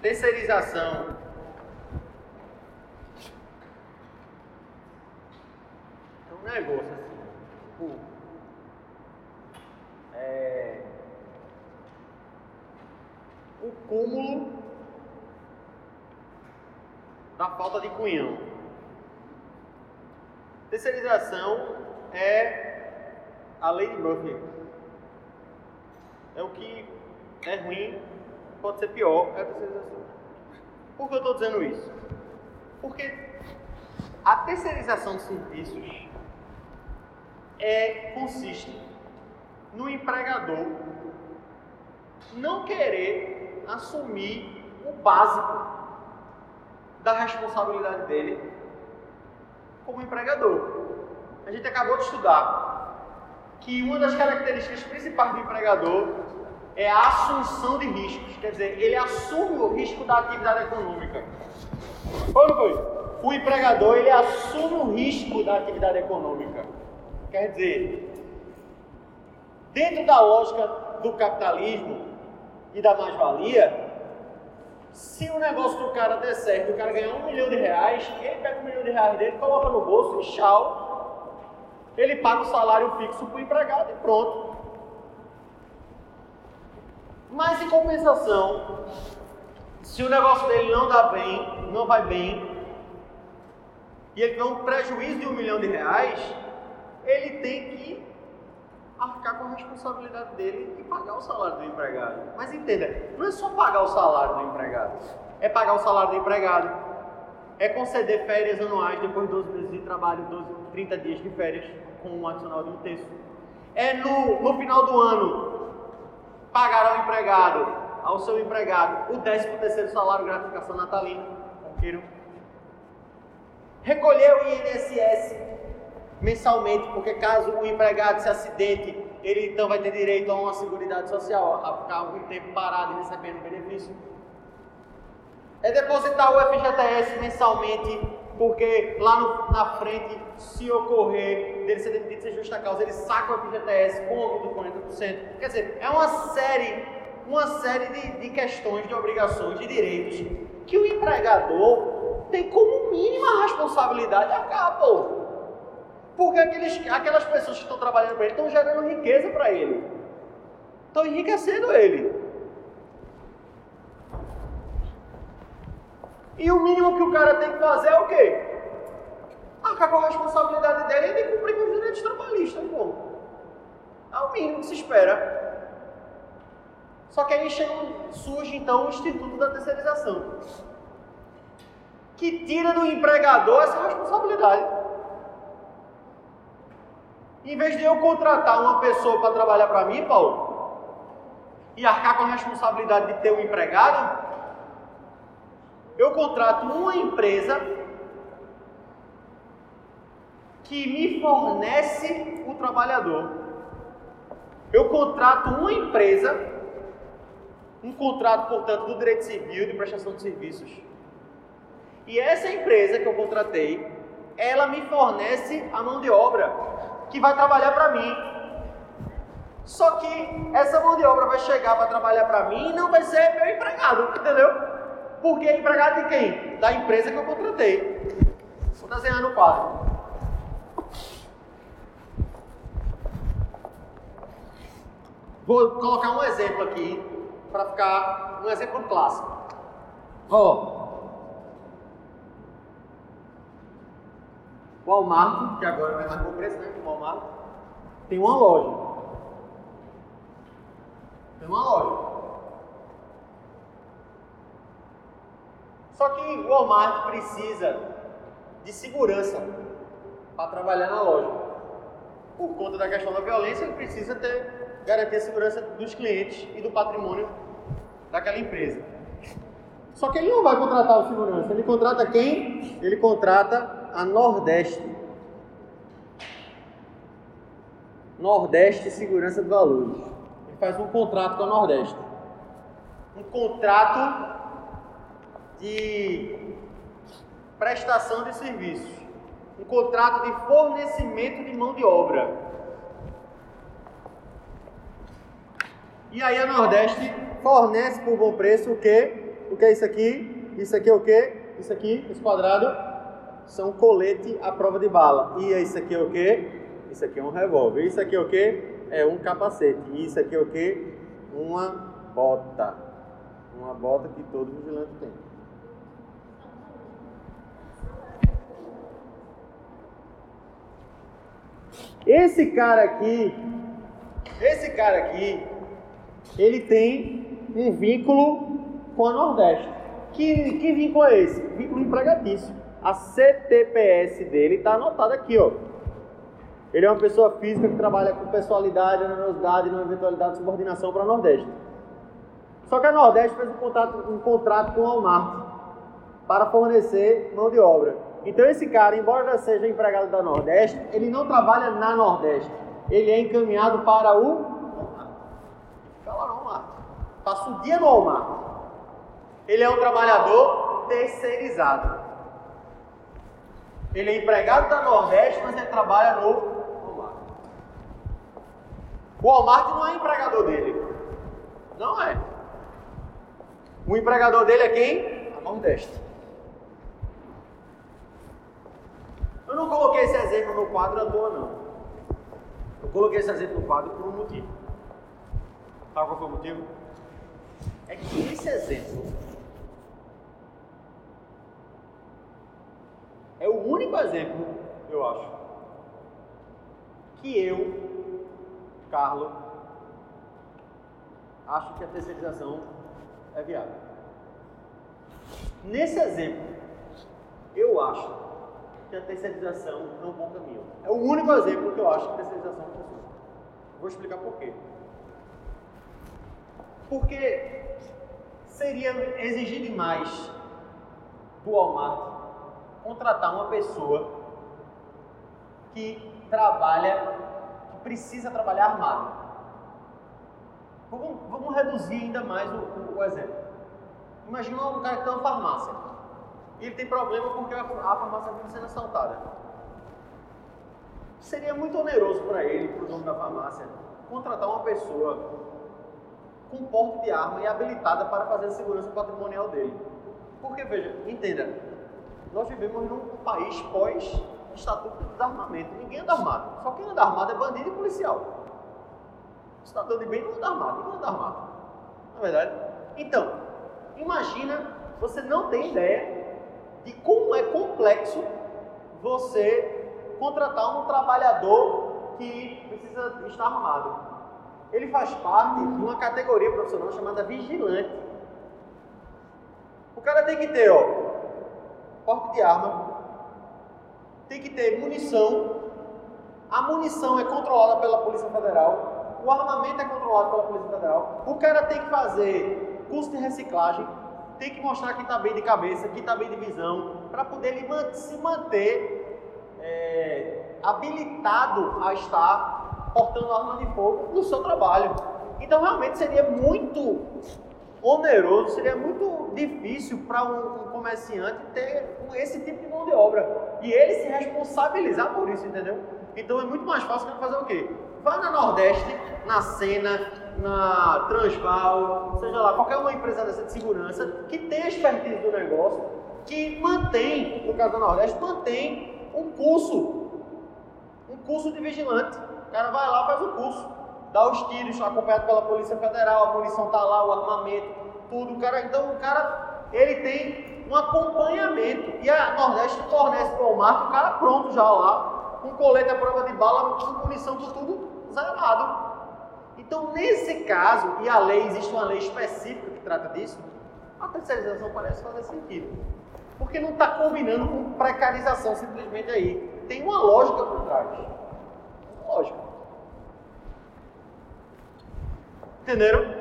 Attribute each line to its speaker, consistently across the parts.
Speaker 1: terceirização é um negócio assim, tipo, é, o cúmulo da falta de cunhão. Terceirização é a lei de Murphy. É o que é ruim, pode ser pior, é a terceirização. Por que eu estou dizendo isso? Porque a terceirização de serviços é, consiste no empregador não querer assumir o básico da responsabilidade dele como empregador. A gente acabou de estudar que uma das características principais do empregador é a assunção de riscos, quer dizer, ele assume o risco da atividade econômica. Foi foi? O empregador ele assume o risco da atividade econômica. Quer dizer, dentro da lógica do capitalismo e da mais-valia, se o negócio do cara der certo, o cara ganhar um milhão de reais, ele pega um milhão de reais dele, coloca no bolso e tchau. Ele paga o salário fixo para o empregado e pronto. Mas em compensação, se o negócio dele não dá bem, não vai bem, e ele tiver um prejuízo de um milhão de reais, ele tem que arcar com a responsabilidade dele e pagar o salário do empregado. Mas entenda, não é só pagar o salário do empregado, é pagar o salário do empregado, é conceder férias anuais depois de 12 meses de trabalho, 12, 30 dias de férias com um adicional de um terço. É no, no final do ano pagar ao empregado, ao seu empregado, o 13 terceiro salário gratificação natalina, queiram. Recolher o INSS mensalmente, porque caso o empregado se acidente, ele então vai ter direito a uma seguridade social, a ficar algum tempo parado e recebendo benefício. É depositar o FGTS mensalmente, porque lá no, na frente, se ocorrer dele ser demitido sem justa causa, ele saca o FGTS com o do 40%. Quer dizer, é uma série, uma série de, de questões, de obrigações, de direitos que o empregador tem como mínima responsabilidade a cabo. Porque aqueles, aquelas pessoas que estão trabalhando para ele estão gerando riqueza para ele. Estão enriquecendo ele. E o mínimo que o cara tem que fazer é o quê? Arcar com a responsabilidade dele e de cumprir com os direitos trabalhistas, pô. É o mínimo que se espera. Só que aí surge então o Instituto da Terceirização, que tira do empregador essa responsabilidade. Em vez de eu contratar uma pessoa para trabalhar para mim, Paulo, e arcar com a responsabilidade de ter um empregado, eu contrato uma empresa que me fornece o trabalhador. Eu contrato uma empresa, um contrato, portanto, do direito civil de prestação de serviços. E essa empresa que eu contratei, ela me fornece a mão de obra que vai trabalhar para mim. Só que essa mão de obra vai chegar para trabalhar para mim e não vai ser meu empregado, entendeu? Porque é empregado de quem? Da empresa que eu contratei. Vou desenhar no quadro. Vou colocar um exemplo aqui para ficar um exemplo clássico. Ó, oh, Walmart, que agora não é mais bom preço, né? O Walmart, tem uma loja. Tem uma loja. Só que o Walmart precisa de segurança para trabalhar na loja. Por conta da questão da violência, ele precisa ter garantir a segurança dos clientes e do patrimônio daquela empresa. Só que ele não vai contratar o segurança, ele contrata quem? Ele contrata a Nordeste. Nordeste Segurança de Valores. Ele faz um contrato com a Nordeste. Um contrato de prestação de serviços. Um contrato de fornecimento de mão de obra. E aí a Nordeste fornece por bom preço o que? O que é isso aqui? Isso aqui é o quê? Isso aqui, esse quadrado, são colete à prova de bala. E isso aqui é o quê? Isso aqui é um revólver. Isso aqui é o quê? É um capacete. E isso aqui é o quê? Uma bota. Uma bota que todo vigilante tem. Esse cara aqui, esse cara aqui, ele tem um vínculo com a Nordeste. Que, que vínculo é esse? Vínculo empregatício. A CTPS dele está anotada aqui, ó. Ele é uma pessoa física que trabalha com pessoalidade, anonimidade e não eventualidade de subordinação para a Nordeste. Só que a Nordeste fez um contrato, um contrato com o Walmart para fornecer mão de obra. Então esse cara, embora seja empregado da Nordeste, ele não trabalha na Nordeste. Ele é encaminhado para o no Walmart. Passa o dia no Walmart. Ele é um trabalhador terceirizado. Ele é empregado da Nordeste, mas ele trabalha no Walmart. O Walmart não é empregador dele. Não é. O empregador dele é quem? A Nordeste. Eu não coloquei esse exemplo no quadro à toa, não. Eu coloquei esse exemplo no quadro por um motivo. Sabe qual foi o motivo? É que esse exemplo é o único exemplo, eu acho, que eu, Carlos, acho que a terceirização é viável. Nesse exemplo, eu acho que a terceirização é um bom caminho. É o único exemplo que eu acho que a terceirização funciona. Vou explicar por quê. Porque seria exigir demais do Walmart contratar uma pessoa que trabalha, que precisa trabalhar armado. Vamos, vamos reduzir ainda mais o, o, o exemplo. Imagina um cara que tem uma farmácia. E ele tem problema porque a, farmácia vive sendo assaltada. Seria muito oneroso para ele, para o dono da farmácia, contratar uma pessoa com porte de arma e habilitada para fazer a segurança patrimonial dele. Porque, veja, entenda, nós vivemos num país pós-estatuto de desarmamento. Ninguém anda armado. Só quem anda armado é bandido e policial. Cidadão de bem não anda armado. Ninguém anda armado. Não é verdade? Então, imagina, você não tem ideia de como é complexo você contratar um trabalhador que precisa estar armado. Ele faz parte de uma categoria profissional chamada vigilante. O cara tem que ter, ó, porte de arma, tem que ter munição. A munição é controlada pela Polícia Federal, o armamento é controlado pela Polícia Federal. O cara tem que fazer curso de reciclagem, tem que mostrar que está bem de cabeça, que está bem de visão, para poder ele se manter é, habilitado a estar portando arma de fogo no seu trabalho. Então, realmente seria muito oneroso, seria muito difícil para um, um, comerciante ter esse tipo de mão de obra e ele se responsabilizar por isso, entendeu? Então é muito mais fácil fazer o quê? Vá na Nordeste, na Sena, na Transval, seja lá, qualquer uma empresa dessa de segurança que tem expertise do negócio, que mantém, no caso da Nordeste, mantém um curso, um curso de vigilante. O cara vai lá faz o curso dá os tiros, acompanhado pela Polícia Federal, a munição está lá, o armamento, tudo. O cara, então o cara ele tem um acompanhamento. E a Nordeste fornece para o Walmart o cara pronto já lá, com colete à prova de bala, com munição, com tudo zerado. Então, nesse caso, e a lei, existe uma lei específica que trata disso, a terceirização parece fazer sentido. Porque não está combinando com precarização simplesmente aí. Tem uma lógica por trás. Lógica. Entenderam?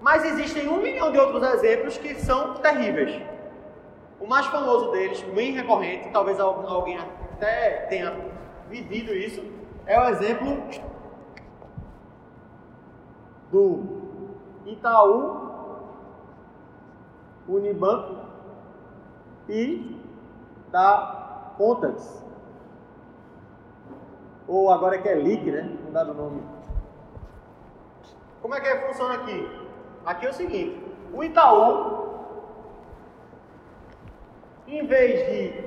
Speaker 1: Mas existem um milhão de outros exemplos que são terríveis. O mais famoso deles, bem recorrente, talvez alguém até tenha vivido isso, é o exemplo do Itaú, Unibanco e da Contax. Ou agora é que é LIC, né? Não dá o nome como é que funciona aqui? Aqui é o seguinte: o Itaú em vez de,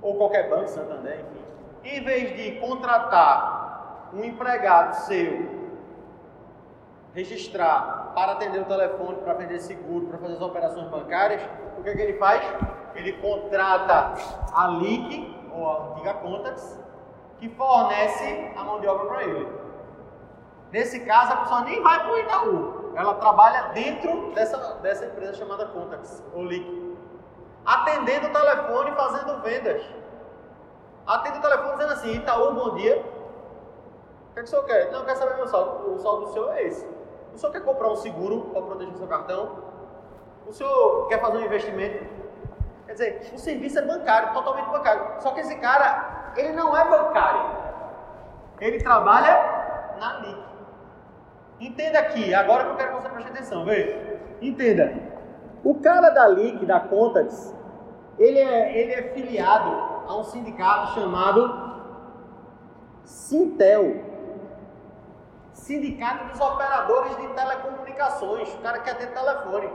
Speaker 1: ou qualquer banco, Santander, enfim, em vez de contratar um empregado seu, registrar para atender o telefone, para vender seguro, para fazer as operações bancárias, o que, é que ele faz? Ele contrata a LIC, ou a antiga Contax, que fornece a mão de obra para ele. Nesse caso, a pessoa nem vai para o Itaú, ela trabalha dentro dessa, dessa empresa chamada Contax, ou LIC, atendendo o telefone fazendo vendas. Atende o telefone dizendo assim: Itaú, bom dia. O que, é que o senhor quer? Não, quer saber meu saldo. O saldo do senhor é esse. O senhor quer comprar um seguro para proteger o seu cartão? O senhor quer fazer um investimento? Quer dizer, o serviço é bancário, totalmente bancário. Só que esse cara, ele não é bancário. Ele trabalha na LIC. Entenda aqui, agora que eu quero que você preste atenção, veja. Entenda. O cara da LIC, da Contax, ele é, ele é filiado a um sindicato chamado Sintel. Sindicato dos Operadores de Telecomunicações. O cara quer ter telefone.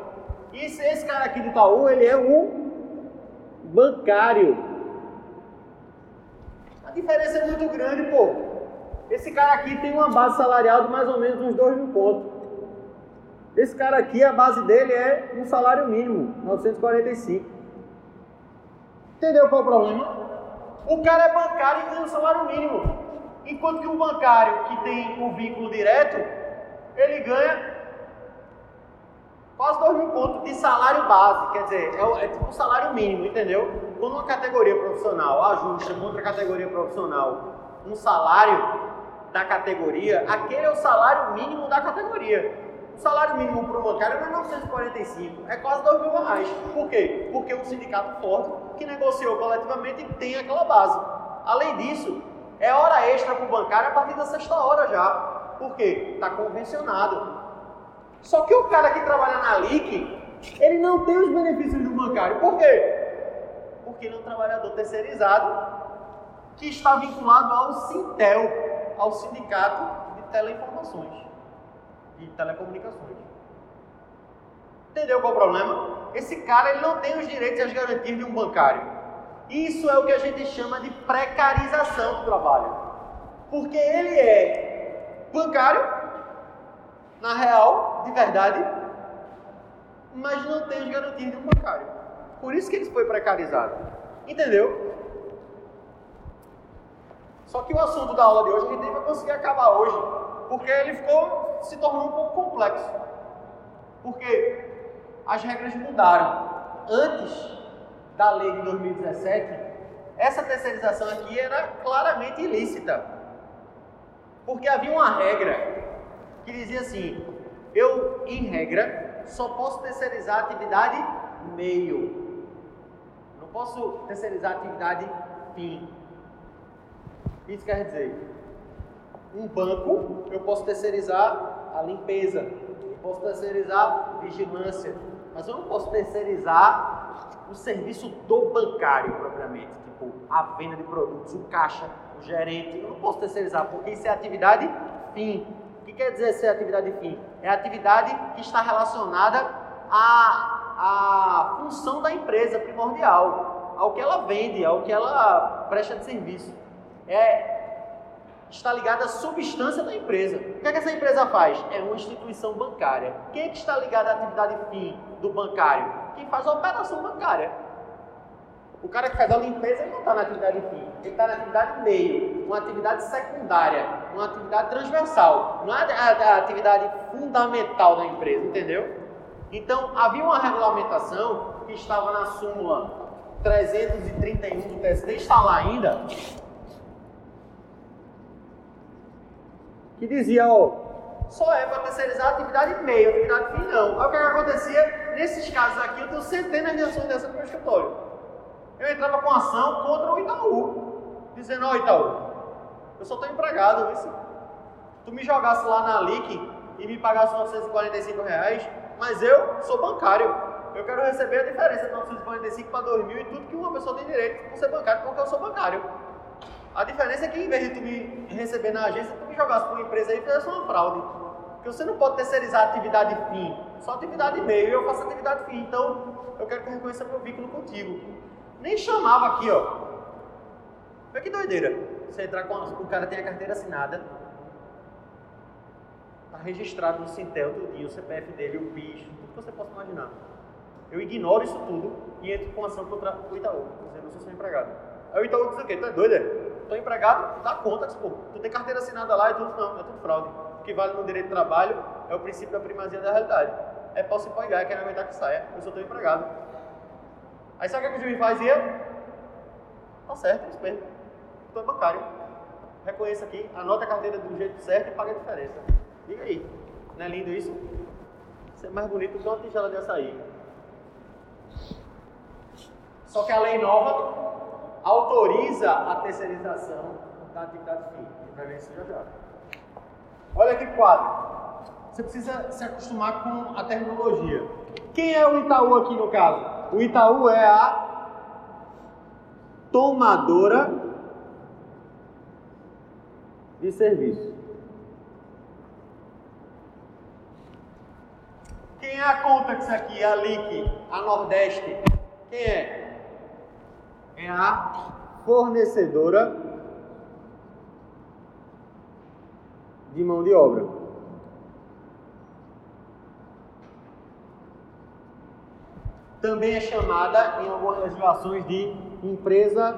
Speaker 1: E esse, cara aqui do Itaú, ele é um bancário. A diferença é muito grande, pô. Esse cara aqui tem uma base salarial de mais ou menos uns 2 mil pontos. Esse cara aqui, a base dele é um salário mínimo, 945. Entendeu qual é o problema? O cara é bancário e ganha um salário mínimo. Enquanto que o bancário que tem o vínculo direto, ele ganha quase 2 mil contos de salário base, quer dizer, é, é tipo um salário mínimo, entendeu? Quando uma categoria profissional ajusta com outra categoria profissional um salário da categoria, aquele é o salário mínimo da categoria. O salário mínimo para o bancário é 945, é quase 2 mil reais. Por quê? Porque um sindicato forte que negociou coletivamente tem aquela base. Além disso, é hora extra para o bancário a partir da sexta hora já. Por quê? Está convencionado. Só que o cara que trabalha na LIC, ele não tem os benefícios do bancário. Por quê? Porque ele é um trabalhador terceirizado que está vinculado ao Sintel, ao Sindicato de Teleinformações e Telecomunicações. Entendeu qual é o problema? Esse cara ele não tem os direitos e as garantias de um bancário. Isso é o que a gente chama de precarização do trabalho. Porque ele é bancário, na real, de verdade, mas não tem as garantias de um bancário. Por isso que ele foi precarizado. Entendeu? Só que o assunto da aula de hoje a gente nem vai conseguir acabar hoje, porque ele ficou se tornou um pouco complexo. Porque as regras mudaram. Antes da lei de 2017, essa terceirização aqui era claramente ilícita. Porque havia uma regra que dizia assim: eu, em regra, só posso terceirizar a atividade meio. Não posso terceirizar a atividade fim. Isso quer dizer, um banco eu posso terceirizar a limpeza, eu posso terceirizar vigilância, mas eu não posso terceirizar o serviço do bancário propriamente, tipo a venda de produtos, o caixa, o gerente. Eu não posso terceirizar porque isso é atividade fim. O que quer dizer ser atividade fim? É atividade que está relacionada à, à função da empresa primordial, ao que ela vende, ao que ela presta de serviço. É, está ligada à substância da empresa. O que, é que essa empresa faz? É uma instituição bancária. Quem é que está ligado à atividade fim do bancário? Quem faz a operação bancária. O cara que faz a limpeza ele não está na atividade fim, ele está na atividade meio, uma atividade secundária, uma atividade transversal, não é a, atividade fundamental da empresa, entendeu? Então havia uma regulamentação que estava na súmula 331 do TST, está lá ainda, que dizia, ó, só é para terceirizar a atividade meio, a atividade fim não. Aí o que, que acontecia? Nesses casos aqui, eu tenho centenas de ações dessas no meu escritório eu entrava com ação contra o Itaú, dizendo, ó oh, Itaú, eu só estou empregado, se tu me jogasse lá na LIC e me pagasse 945 reais, mas eu sou bancário, eu quero receber a diferença de 945 para 2 mil e tudo que uma pessoa tem direito por ser bancário, porque eu sou bancário. A diferença é que em vez de tu me receber na agência, tu me jogasse para uma empresa aí e fizesse uma fraude. Porque você não pode terceirizar a atividade fim só atividade meio e eu faço atividade fim. Então, eu quero que eu reconheça meu vínculo contigo. Nem chamava aqui, ó. Olha que doideira. Você entrar com o cara tem a carteira assinada, tá registrado no Sintel tudinho, o CPF dele, o bicho, tudo que você possa imaginar. Eu ignoro isso tudo e entro com ação contra o Itaú, dizendo eu sou seu empregado. Aí o Itaú diz o quê? Tu é doido? É? Tô empregado, dá conta, pô, tu tem carteira assinada lá e tudo, não, é tudo fraude. O que vale no direito de trabalho é o princípio da primazia da realidade. É posse e pagar, quer aguentar que saia, eu sou teu empregado. Aí sabe o que o juiz fazia? Tá certo, é isso mesmo. Tu é bancário. Reconheça aqui, anota a carteira do jeito certo e paga a diferença. Diga aí, não é lindo isso? Isso é mais bonito que uma tigela de açaí. Só que a lei nova autoriza a terceirização da atividade fim. Vai ver isso já já. Olha que quadro. Você precisa se acostumar com a terminologia. Quem é o Itaú aqui no caso? O Itaú é a tomadora de serviço. Quem é a Contax aqui? A LIC, a Nordeste? Quem é? É a fornecedora de mão de obra. Também é chamada, em algumas legislações, de empresa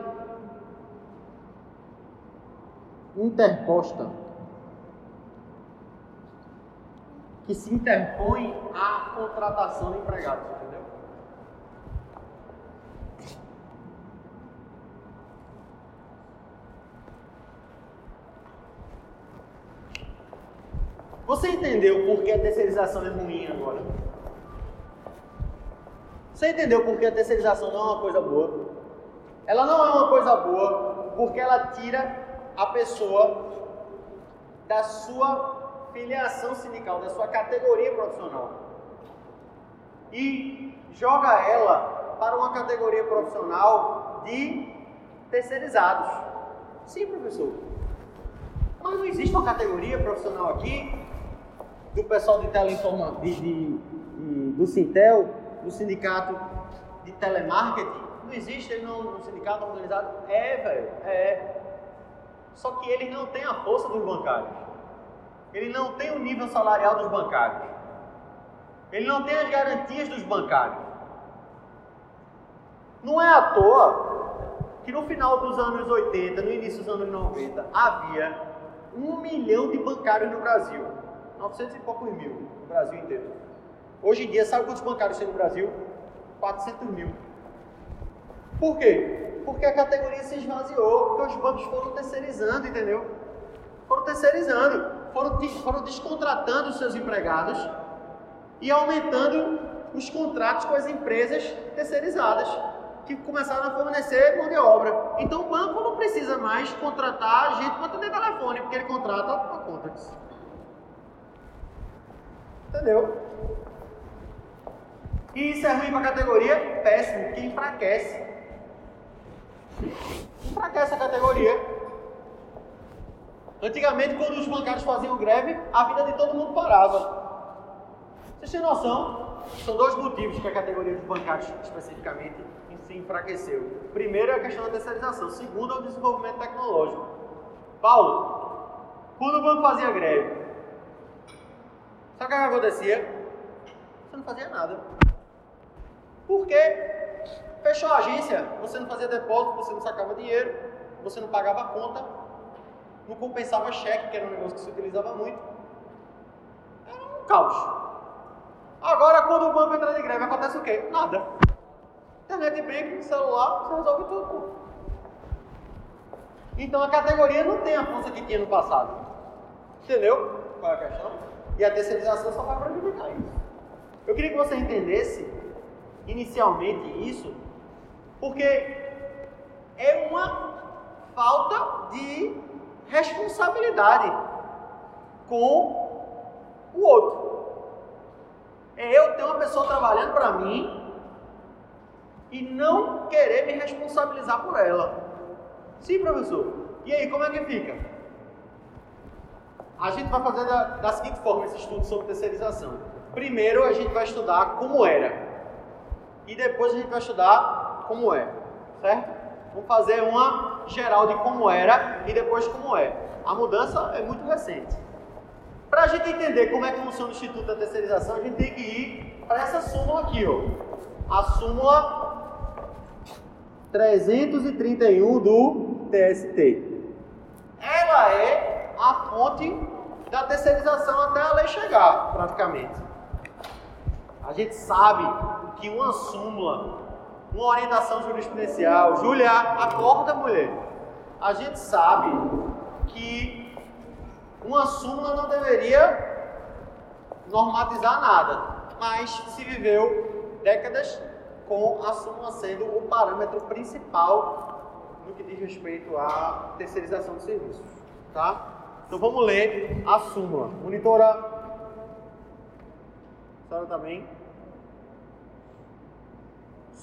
Speaker 1: interposta, que se interpõe à contratação de empregados, entendeu? Você entendeu por que a terceirização é ruim agora? Você entendeu por que a terceirização não é uma coisa boa? Ela não é uma coisa boa porque ela tira a pessoa da sua filiação sindical, da sua categoria profissional e joga ela para uma categoria profissional de terceirizados. Sim, professor. Mas não existe uma categoria profissional aqui do pessoal de teleinformação, do Sintel, do sindicato de telemarketing. Não existe ele no, no sindicato organizado? É, velho, é. Só que eles não têm a força dos bancários. Ele não tem o nível salarial dos bancários. Ele não tem as garantias dos bancários. Não é à toa que no final dos anos 80, no início dos anos 90, havia um milhão de bancários no Brasil. 900 e poucos mil no Brasil inteiro. Hoje em dia, sabe quantos bancários tem no Brasil? 400 mil. Por quê? Porque a categoria se esvaziou, porque os bancos foram terceirizando, entendeu? Foram terceirizando, foram, foram descontratando os seus empregados e aumentando os contratos com as empresas terceirizadas, que começaram a fornecer mão de obra. Então o banco não precisa mais contratar gente para atender telefone, porque ele contrata a Contax. Entendeu? E isso é ruim para a categoria? Péssimo, porque enfraquece. Enfraquece a categoria. Antigamente, quando os bancários faziam greve, a vida de todo mundo parava. Vocês têm noção? São dois motivos que a categoria dos bancários, especificamente, se enfraqueceu. Primeiro é a questão da terceirização. Segundo é o desenvolvimento tecnológico. Paulo, quando o banco fazia greve, sabe o que acontecia? Você não fazia nada. Por quê? Fechou a agência, você não fazia depósito, você não sacava dinheiro, você não pagava conta, não compensava cheque, que era um negócio que se utilizava muito. Era um caos. Agora, quando o banco entra de greve, acontece o quê? Nada. Internet banking, celular, você resolve tudo. Então a categoria não tem a força que tinha no passado. Entendeu qual é a questão? E a terceirização só vai prejudicar isso. Eu queria que você entendesse inicialmente isso, porque é uma falta de responsabilidade com o outro. É eu ter uma pessoa trabalhando para mim e não querer me responsabilizar por ela. Sim, professor. E aí, como é que fica? A gente vai fazer da, da seguinte forma esse estudo sobre terceirização. primeiro a gente vai estudar como era. E depois a gente vai estudar como é. Certo? Vamos fazer uma geral de como era e depois como é. A mudança é muito recente. Para a gente entender como é que funciona o Instituto da Terceirização, a gente tem que ir para essa súmula aqui, ó. A súmula 331 do TST. Ela é a fonte da terceirização até a lei chegar, praticamente. A gente sabe que uma súmula, uma orientação jurisprudencial, Júlia, acorda mulher. A gente sabe que uma súmula não deveria normatizar nada, mas se viveu décadas com a súmula sendo o parâmetro principal no que diz respeito à terceirização de serviços, tá? Então vamos ler a súmula. Monitora. A senhora também.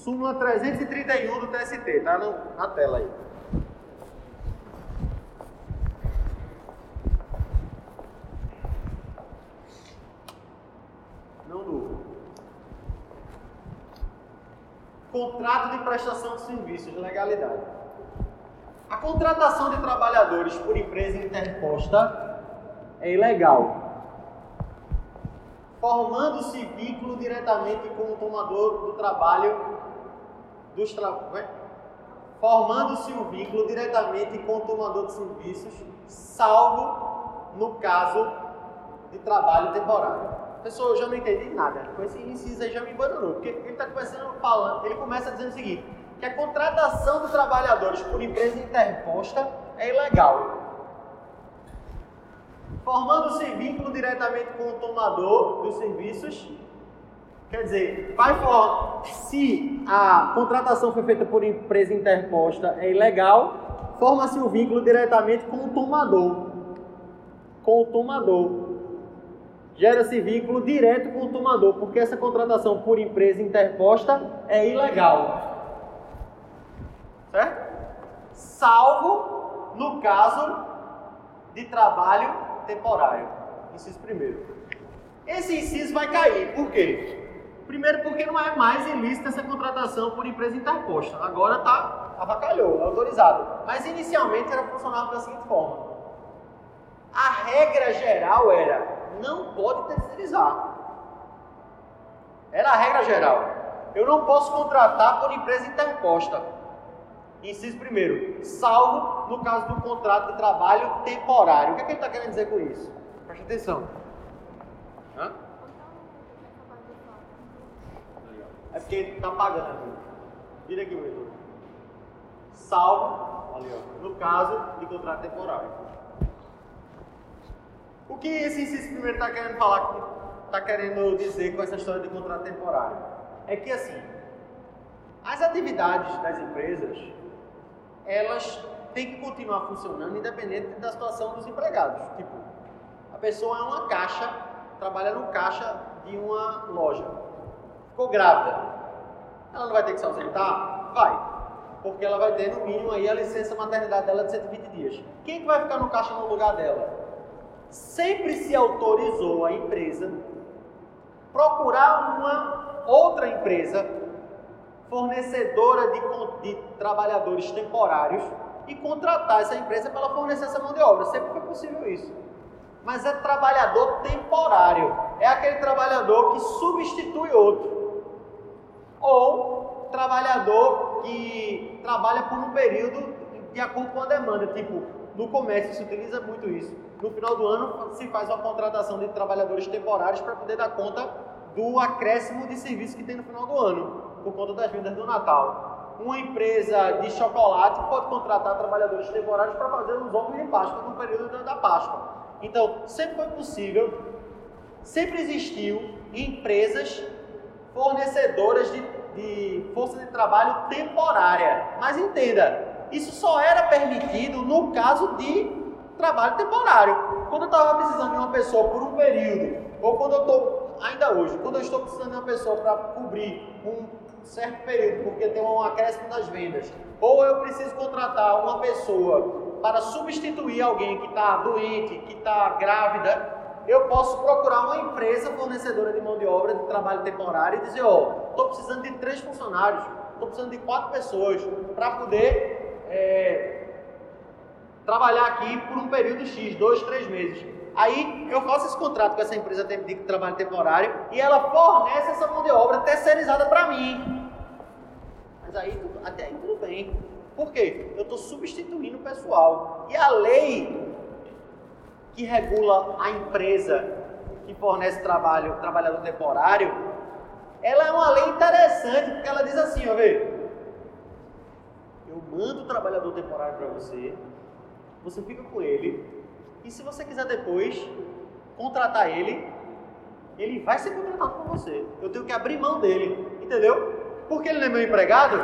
Speaker 1: Súmula 331 do TST, tá na tela aí. Não dúvida. Contrato de prestação de serviços, legalidade. A contratação de trabalhadores por empresa interposta é ilegal, formando-se vínculo diretamente com o tomador do trabalho dos. É? formando-se o vínculo diretamente com o tomador de serviços, salvo no caso de trabalho temporário. Pessoal, eu já não entendi nada. Com esse inciso aí já me abandonou. Porque ele está começando falando, ele começa dizendo o seguinte: que a contratação de trabalhadores por empresa interposta é ilegal. Formando-se vínculo diretamente com o tomador dos serviços, quer dizer, vai for, se a contratação foi feita por empresa interposta é ilegal, forma-se o um vínculo diretamente com o tomador. Com o tomador gera-se vínculo direto com o tomador, porque essa contratação por empresa interposta é ilegal. Certo? Salvo no caso de trabalho temporário. Inciso primeiro. Esse inciso vai cair, por quê? Primeiro porque não é mais ilícita essa contratação por empresa interposta. Agora tá avacalhou, autorizado. Mas inicialmente era funcionava da seguinte forma. A regra geral era não pode terceirizar. Era a regra geral. Eu não posso contratar por empresa interposta. Inciso primeiro, salvo no caso do contrato de trabalho temporário. O que, é que ele está querendo dizer com isso? Preste atenção. Hã? É porque ele está pagando. Vira aqui, monitor. Salvo, ali, ó, no caso de contrato temporário. O que esse inciso primeiro está querendo falar, está querendo dizer com essa história de contrato temporário? É que assim, as atividades das empresas, elas têm que continuar funcionando independente da situação dos empregados. Tipo, a pessoa é uma caixa, trabalha no caixa de uma loja. Ficou grávida. Ela não vai ter que se ausentar? Vai. Porque ela vai ter no mínimo aí a licença maternidade dela de 120 dias. Quem que vai ficar no caixa no lugar dela? sempre se autorizou a empresa procurar uma outra empresa fornecedora de, de trabalhadores temporários e contratar essa empresa para ela fornecer essa mão de obra. Sempre foi possível isso. Mas é trabalhador temporário. É aquele trabalhador que substitui outro. Ou trabalhador que trabalha por um período de acordo com a demanda. Tipo, no comércio se utiliza muito isso no final do ano se faz uma contratação de trabalhadores temporários para poder dar conta do acréscimo de serviço que tem no final do ano, por conta das vendas do Natal. Uma empresa de chocolate pode contratar trabalhadores temporários para fazer os ovos de Páscoa no período da Páscoa. Então, sempre foi possível, sempre existiu empresas fornecedoras de, de força de trabalho temporária. Mas entenda, isso só era permitido no caso de trabalho temporário. Quando eu estava precisando de uma pessoa por um período, ou quando eu estou, ainda hoje, quando eu estou precisando de uma pessoa para cobrir um certo período, porque tem um acréscimo das vendas, ou eu preciso contratar uma pessoa para substituir alguém que está doente, que está grávida, eu posso procurar uma empresa fornecedora de mão de obra de trabalho temporário e dizer, ó, oh, estou precisando de três funcionários, estou precisando de quatro pessoas para poder é, trabalhar aqui por um período X, dois, três meses. Aí eu faço esse contrato com essa empresa de trabalho temporário e ela fornece essa mão de obra terceirizada para mim. Mas aí até aí tudo bem. Por quê? Eu estou substituindo o pessoal. E a lei que regula a empresa que fornece trabalho, trabalhador temporário, ela é uma lei interessante, porque ela diz assim, ó, vê, eu mando o trabalhador temporário para você, você fica com ele, e se você quiser depois contratar ele, ele vai ser contratado por você. Eu tenho que abrir mão dele, entendeu? Porque ele não é meu empregado.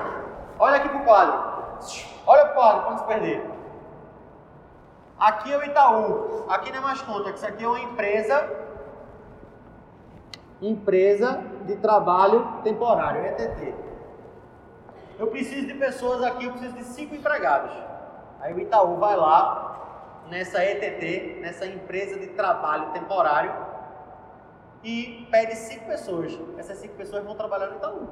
Speaker 1: Olha aqui pro quadro. Olha pro quadro se perder. Aqui é o Itaú. Aqui não é mais conta. Isso aqui é uma empresa. Empresa de trabalho temporário, ETT. Eu preciso de pessoas aqui, eu preciso de cinco empregados. Aí o Itaú vai lá nessa ETT, nessa empresa de trabalho temporário, e pede cinco pessoas. Essas cinco pessoas vão trabalhar no Itaú.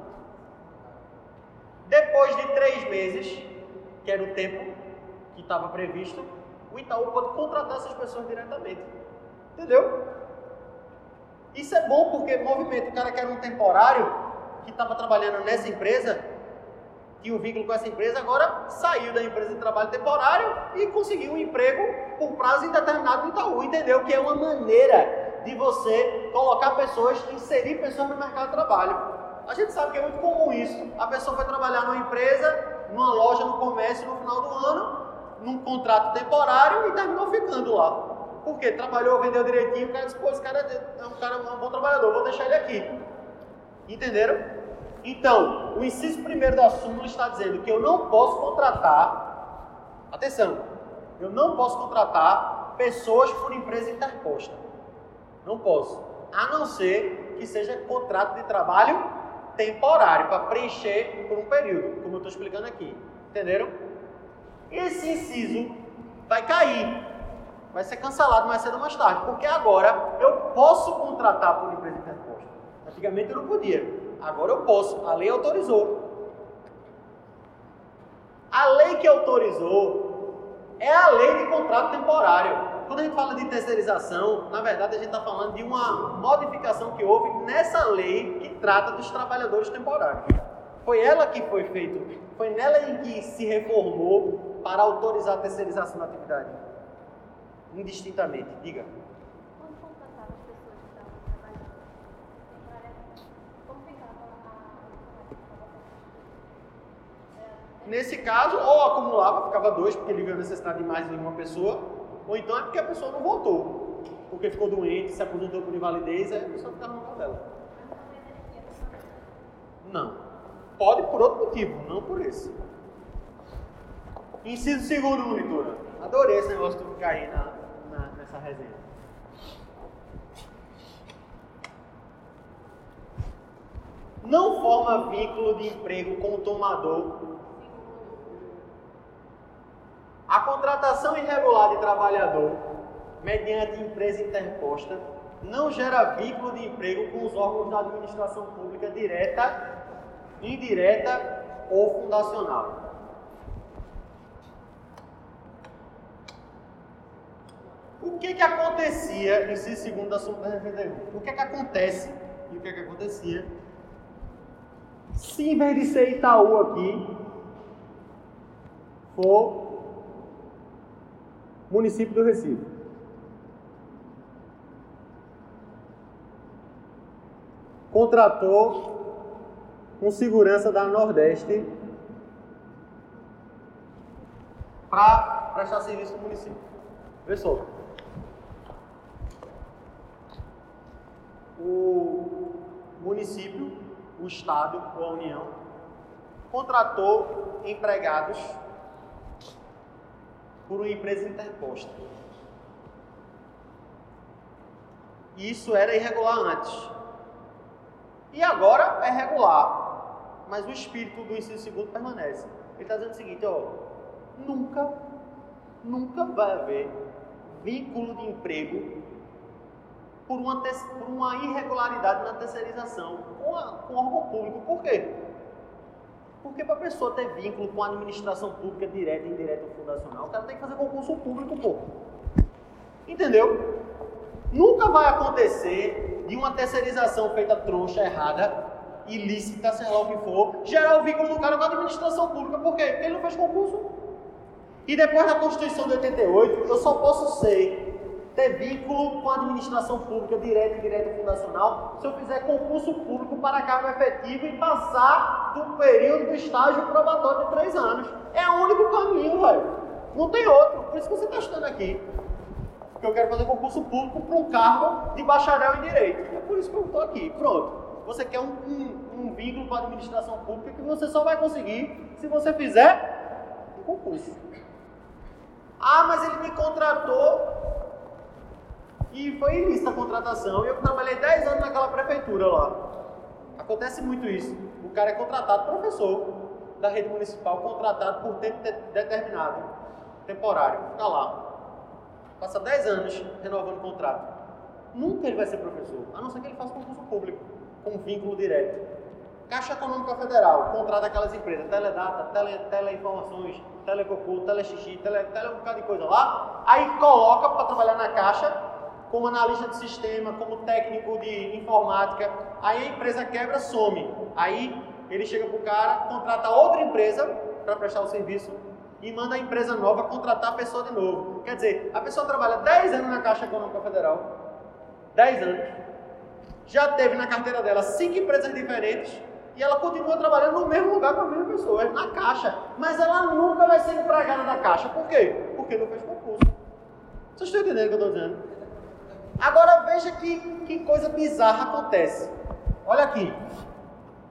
Speaker 1: Depois de três meses, que era o tempo que estava previsto, o Itaú pode contratar essas pessoas diretamente. Entendeu? Isso é bom porque movimento, o cara que era um temporário, que estava trabalhando nessa empresa, tinha um vínculo com essa empresa, agora saiu da empresa de trabalho temporário e conseguiu um emprego por prazo indeterminado no Itaú. Entendeu? Que é uma maneira de você colocar pessoas, inserir pessoas no mercado de trabalho. A gente sabe que é muito comum isso. A pessoa foi trabalhar numa empresa, numa loja, no comércio no final do ano, num contrato temporário e terminou ficando lá. Porque trabalhou, vendeu direitinho, o cara disse, pô, esse cara é um, cara, um bom trabalhador, vou deixar ele aqui. Entenderam? Então, o inciso primeiro da súmula está dizendo que eu não posso contratar, atenção, eu não posso contratar pessoas por empresa interposta. Não posso. A não ser que seja contrato de trabalho temporário, para preencher por um período, como eu estou explicando aqui. Entenderam? Esse inciso vai cair, vai ser cancelado mais cedo ou mais tarde, porque agora eu posso contratar por empresa interposta. Antigamente eu não podia, agora eu posso, a lei autorizou. A lei que autorizou é a lei de contrato temporário. Quando a gente fala de terceirização, na verdade a gente está falando de uma modificação que houve nessa lei que trata dos trabalhadores temporários. Foi ela que foi feito, foi nela em que se reformou para autorizar a terceirização da atividade? Indistintamente, diga. Nesse caso, ou acumulava, ficava dois, porque ele viu a necessidade de mais de uma pessoa, ou então é porque a pessoa não voltou, porque ficou doente, se aposentou por invalidez, aí a pessoa ficava no dela. Não. Pode por outro motivo, não por esse. Inciso segundo, monitora. Adorei esse negócio de ficar aí na, na, nessa resenha. Não forma vínculo de emprego com o tomador. A contratação irregular de trabalhador, mediante empresa interposta, não gera vínculo de emprego com os órgãos da administração pública direta, indireta ou fundacional. O que que acontecia, inciso segundo da Súmula 91? O que que acontece e o que que acontecia se em vez de ser Itaú aqui, for município do Recife? Contratou com segurança da Nordeste para prestar serviço no município. Pessoal, o município, o Estado ou a União contratou empregados por uma empresa interposta. Isso era irregular antes. E agora é regular. Mas o espírito do ensino segundo permanece. Ele está dizendo o seguinte, ó, nunca, nunca vai haver vínculo de emprego por uma, por uma irregularidade na terceirização com, a, com o órgão público. Por quê? Porque para a pessoa ter vínculo com a administração pública direta, indireta ou fundacional, o cara tem que fazer concurso público, pô. Entendeu? Nunca vai acontecer de uma terceirização feita troncha, errada, ilícita, sei lá o que for, gerar o vínculo do cara com a administração pública. Por quê? Porque ele não fez concurso. E depois da Constituição de 88, eu só posso ser ter vínculo com a administração pública direta e direta fundacional se eu fizer concurso público para cargo efetivo e passar do período do estágio probatório de três anos. É o único caminho, velho. Não tem outro. Por isso que você está estudando aqui. Porque eu quero fazer concurso público para um cargo de bacharel em direito. É por isso que eu estou aqui. Pronto. Você quer um, um, um vínculo com a administração pública que você só vai conseguir se você fizer um concurso. Ah, mas ele me contratou e foi ilícita a contratação. Eu trabalhei 10 anos naquela prefeitura lá. Acontece muito isso. O cara é contratado, professor da rede municipal, contratado por tempo determinado, temporário. Fica lá. Passa 10 anos renovando o contrato. Nunca ele vai ser professor, a não ser que ele faça concurso público, com vínculo direto. Caixa Econômica Federal contrata aquelas empresas, Teledata, tele, Teleinformações, Telecocô, Telexixi, tele, tele um bocado de coisa lá, aí coloca para trabalhar na Caixa como analista de sistema, como técnico de informática. Aí a empresa quebra, some. Aí ele chega para o cara, contrata outra empresa para prestar o serviço e manda a empresa nova contratar a pessoa de novo. Quer dizer, a pessoa trabalha 10 anos na Caixa Econômica Federal, 10 anos, já teve na carteira dela cinco empresas diferentes e ela continua trabalhando no mesmo lugar com a mesma pessoa, na Caixa. Mas ela nunca vai ser empregada da Caixa. Por quê? Porque não fez concurso. Vocês estão entendendo o que eu estou dizendo? Agora veja que, que coisa bizarra acontece. Olha aqui.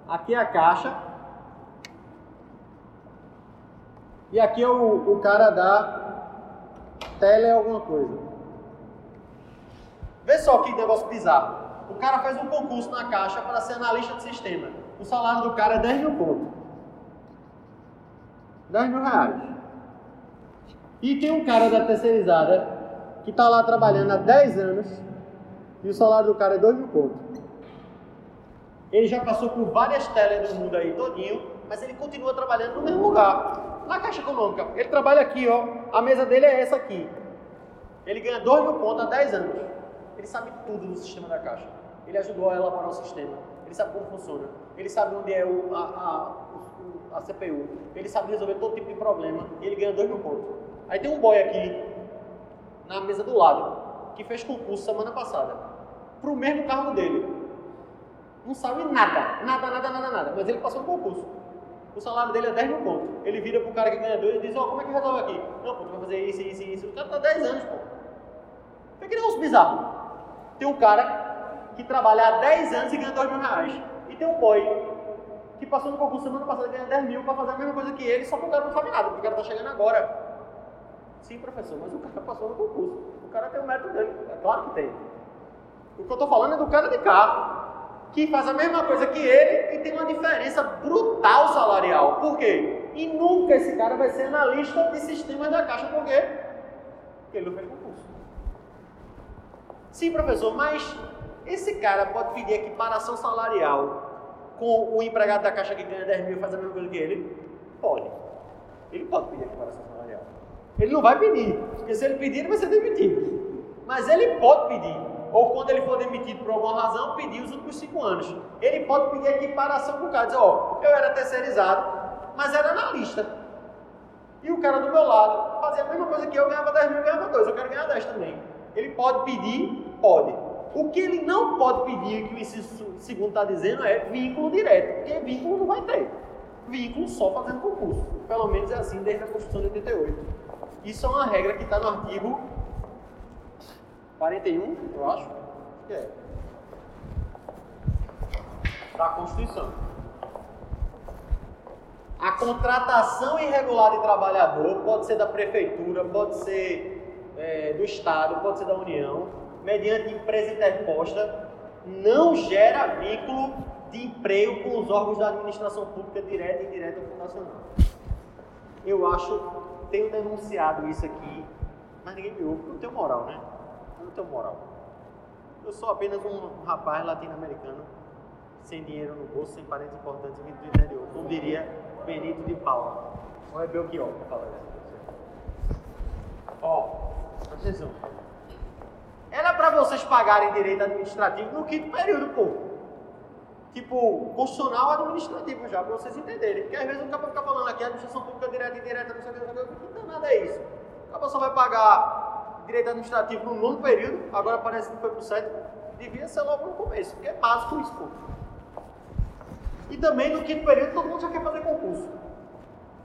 Speaker 1: Aqui é a caixa. E aqui é o, o cara da tele alguma coisa. Vê só que negócio bizarro. O cara faz um concurso na caixa para ser analista de sistema. O salário do cara é 10 mil pontos. 10 mil reais. E tem um cara da terceirizada que está lá trabalhando há 10 anos e o salário do cara é 2 mil conto. Ele já passou por várias telas do mundo aí todinho, mas ele continua trabalhando no mesmo lugar, na Caixa Econômica. Ele trabalha aqui, ó. A mesa dele é essa aqui. Ele ganha 2 mil conto há 10 anos. Ele sabe tudo do sistema da Caixa. Ele ajudou a elaborar o sistema. Ele sabe como funciona. Ele sabe onde é o, a, a, a CPU. Ele sabe resolver todo tipo de problema. E ele ganha 2 mil conto. Aí tem um boy aqui na mesa do lado, que fez concurso semana passada, para o mesmo cargo dele. Não sabe nada, nada, nada, nada, nada, mas ele passou no concurso. O salário dele é 10 mil pontos. Ele vira para o cara que ganha 2 e diz: Ó, oh, como é que resolve aqui? Não, pô, tu vai fazer isso, isso, isso. O cara está 10 anos, pô. É que negócio bizarro. Tem um cara que trabalha há 10 anos e ganha 2 mil reais. E tem um boy que passou no concurso semana passada e ganha 10 mil para fazer a mesma coisa que ele, só que o cara não sabe nada, porque o cara está chegando agora. Sim, professor, mas o cara passou no concurso. O cara tem o método dele. É claro que tem. O que eu estou falando é do cara de cá, que faz a mesma coisa que ele e tem uma diferença brutal salarial. Por quê? E nunca esse cara vai ser analista de sistemas da Caixa. Por quê? Porque ele não fez concurso. Sim, professor, mas esse cara pode pedir equiparação salarial com o empregado da Caixa que ganha 10 mil e faz a mesma coisa que ele? Pode. Ele pode pedir equiparação salarial. Ele não vai pedir, porque se ele pedir, ele vai ser demitido. Mas ele pode pedir, ou quando ele for demitido por alguma razão, pedir os últimos cinco anos. Ele pode pedir equiparação para o cara, dizer, ó, oh, eu era terceirizado, mas era analista. E o cara do meu lado fazia a mesma coisa que eu, ganhava 10 mil, ganhava 2, eu quero ganhar 10 também. Ele pode pedir? Pode. O que ele não pode pedir, que o inciso segundo está dizendo, é vínculo direto, porque vínculo não vai ter. Vínculo só fazendo concurso. Pelo menos é assim desde a Constituição de 88. Isso é uma regra que está no artigo 41, eu acho, que é, da Constituição. A contratação irregular de trabalhador pode ser da prefeitura, pode ser é, do Estado, pode ser da União, mediante empresa interposta, não gera vínculo de emprego com os órgãos da administração pública direta, indireta ou fundacional. Eu acho tenho denunciado isso aqui, mas ninguém me ouve, não tenho moral, né? Eu não tenho moral. Eu sou apenas um rapaz latino-americano, sem dinheiro no bolso, sem parentes importantes vindo do interior. Como diria Benito de Paula. Ou é Belchior que fala isso? Ó, atenção. Era para vocês pagarem direito administrativo no quinto período, pô tipo, constitucional administrativo já, para vocês entenderem. Porque às vezes o cara fica falando aqui, administração pública direta indireta, não sei o que, não sei o nada é isso. O cara só vai pagar direito administrativo no nono período, agora parece que foi para o sétimo, devia ser logo no começo, porque é básico isso, pô. E também no quinto período todo mundo já quer fazer concurso.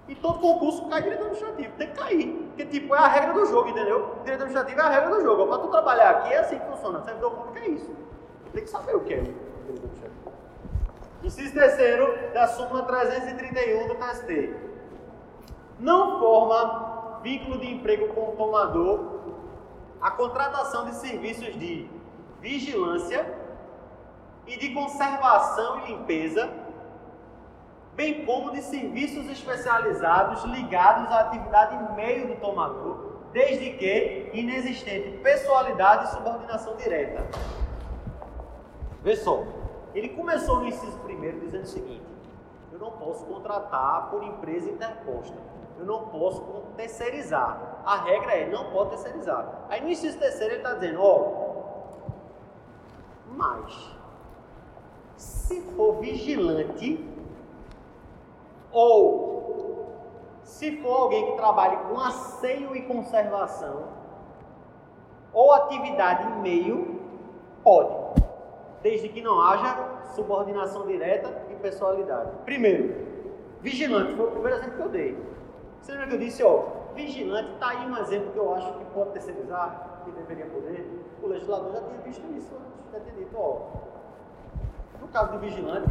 Speaker 1: E todo concurso cai direito administrativo, tem que cair. Porque, tipo, é a regra do jogo, entendeu? Direito administrativo é a regra do jogo. Para tu trabalhar aqui é assim que funciona. Servidor público é isso. Tem que saber o que é direito administrativo. Inciso terceiro da súmula 331 do TST. Não forma vínculo de emprego com o tomador a contratação de serviços de vigilância e de conservação e limpeza, bem como de serviços especializados ligados à atividade meio do tomador, desde que inexistente pessoalidade e subordinação direta. Vê só, ele começou no inciso primeiro dizendo o seguinte: eu não posso contratar por empresa interposta. Eu não posso terceirizar. A regra é não pode terceirizar. Aí no inciso terceiro ele está dizendo, ó, mas se for vigilante ou se for alguém que trabalhe com asseio e conservação ou atividade em meio, pode, desde que não haja subordinação direta e pessoalidade. Primeiro, vigilante, foi o primeiro exemplo que eu dei. Você lembra que eu disse, ó, vigilante, está aí um exemplo que eu acho que pode terceirizar, que deveria poder. O legislador já tinha visto isso antes, já tinha dito, ó, no caso do vigilante,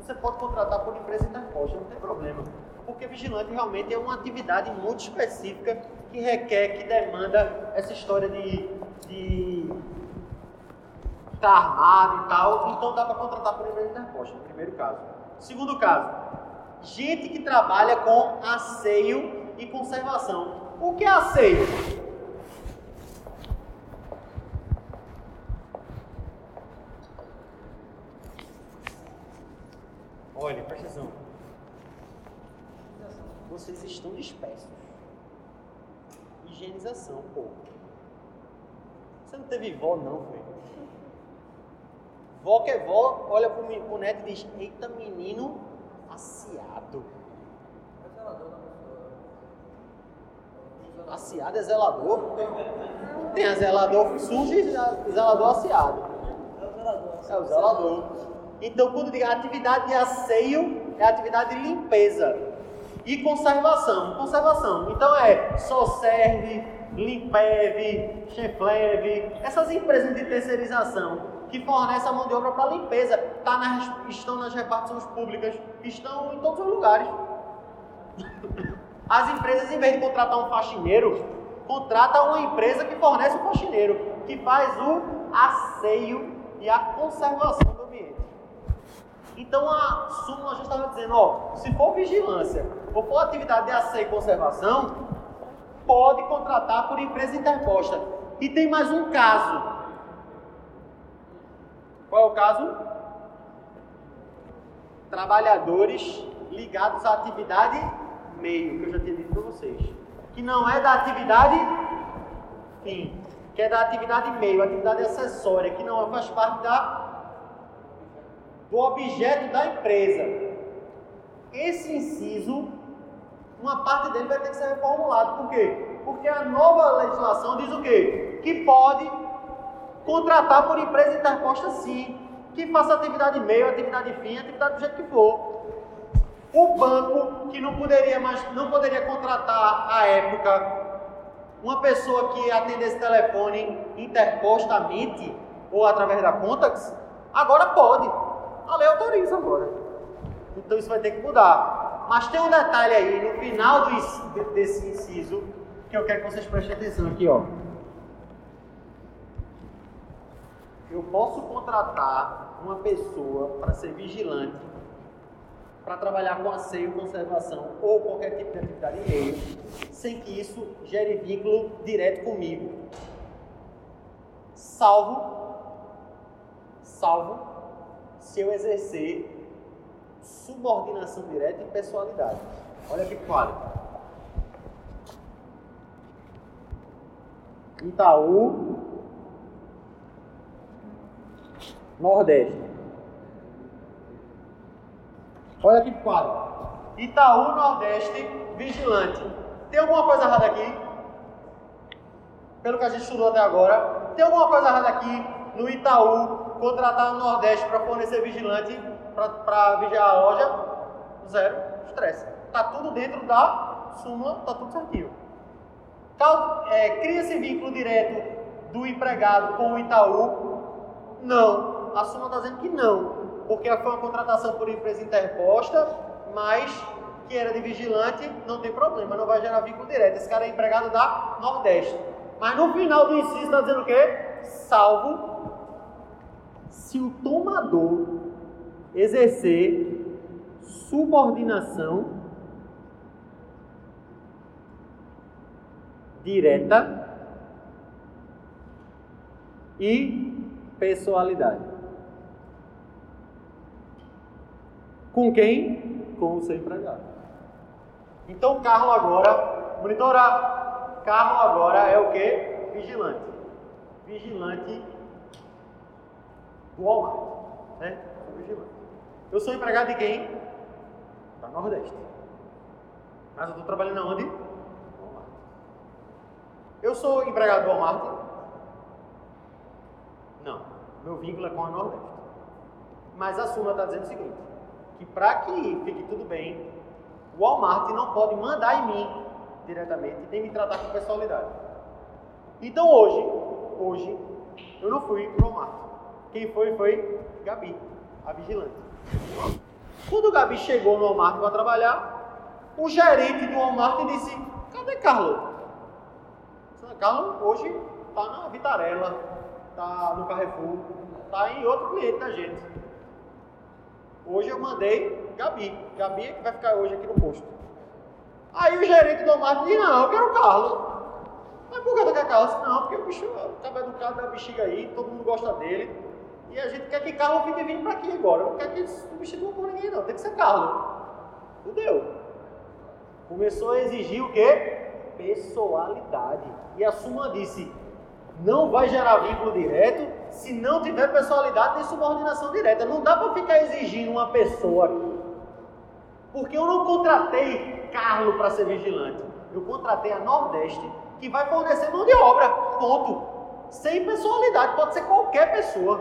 Speaker 1: você pode contratar por empresa interposta, não tem problema. Porque vigilante realmente é uma atividade muito específica que requer, que demanda essa história de, de está armado e tal, então dá para contratar por empresa interposta, no primeiro caso. Segundo caso, gente que trabalha com asseio e conservação. O que é asseio? Olha, presta atenção. Vocês estão dispersos. Higienização, pô. Você não teve vó, não, velho. Vó que é vó, olha pro, pro neto e diz: Eita, menino aciado. Aciado é zelador? Tem a zelador sujo e zelador aciado. É o zelador. Então, quando diga atividade de asseio, é atividade de limpeza. E conservação. Conservação. Então é só serve, Limpev, Cheflev, essas empresas de terceirização que fornece a mão de obra para limpeza, tá nas, estão nas repartições públicas, estão em todos os lugares. As empresas, em vez de contratar um faxineiro, contratam uma empresa que fornece o um faxineiro, que faz o asseio e a conservação do ambiente. Então a súmula já estava dizendo, ó, se for vigilância ou for atividade de asseio e conservação, pode contratar por empresa interposta. E tem mais um caso qual é o caso? Trabalhadores ligados à atividade meio, que eu já tinha dito para vocês. Que não é da atividade fim, que é da atividade meio, atividade acessória, que não faz parte da, do objeto da empresa. Esse inciso, uma parte dele vai ter que ser reformulado. Por quê? Porque a nova legislação diz o quê? Que pode contratar por empresa interposta sim, que faça atividade meio, atividade fim, atividade do jeito que for. O banco que não poderia mais, não poderia contratar à época uma pessoa que atendesse telefone interpostamente ou através da Contax, agora pode. A lei autoriza agora. Então isso vai ter que mudar. Mas tem um detalhe aí no final do, desse inciso que eu quero que vocês prestem atenção aqui, ó. Eu posso contratar uma pessoa para ser vigilante, para trabalhar com asseio, conservação ou qualquer tipo de atividade em meio, sem que isso gere vínculo direto comigo. Salvo salvo se eu exercer subordinação direta e pessoalidade. Olha pro quadro. Itaú, Nordeste. Olha aqui pro quadro. Itaú, Nordeste, vigilante. Tem alguma coisa errada aqui? Pelo que a gente estudou até agora. Tem alguma coisa errada aqui no Itaú contratar o Nordeste para fornecer vigilante para vigiar a loja? Zero estresse. Está tudo dentro da súmula, está tudo certinho. É, Cria-se vínculo direto do empregado com o Itaú? Não. A súmula está dizendo que não. Porque foi uma contratação por empresa interposta, mas que era de vigilante, não tem problema, não vai gerar vínculo direto. Esse cara é empregado da Nordeste. Mas no final do inciso está dizendo o quê? Salvo se o tomador exercer subordinação direta e pessoalidade. Com quem? Com o seu empregado. Então, carro agora, monitorar. Carro agora é o que? Vigilante. Vigilante do Walmart. Né? Vigilante. Eu sou empregado de quem? Da Nordeste. Mas eu estou trabalhando aonde? Walmart. Eu sou empregado do Walmart? Não. Meu vínculo é com a Nordeste. Mas a súmula está dizendo o seguinte: que para que fique tudo bem, o Walmart não pode mandar em mim diretamente que me tratar com personalidade. Então hoje, hoje, eu não fui pro Walmart. Quem foi foi Gabi, a vigilante. Quando o Gabi chegou no Walmart para trabalhar, o gerente do Walmart disse: Cadê Carlos? Carlos hoje está na Vitarela, está no Carrefour, está em outro cliente da gente. Hoje eu mandei Gabi. Gabi é que vai ficar hoje aqui no posto. Aí o gerente do marketing disse, não, eu quero o Carlos. Mas por que tu quer Carlos? Não, porque o bicho estava educado da bexiga aí, todo mundo gosta dele. E a gente quer que Carlos fique vindo para aqui agora. Não quer que substitua por ninguém não, tem que ser Carlos. Fudeu. Começou a exigir o quê? Pessoalidade. E a Suma disse, não vai gerar vínculo direto se não tiver personalidade nem subordinação direta. Não dá para ficar exigindo uma pessoa aqui. Porque eu não contratei Carlos para ser vigilante. Eu contratei a Nordeste, que vai fornecer mão de obra. Ponto. Sem personalidade, pode ser qualquer pessoa.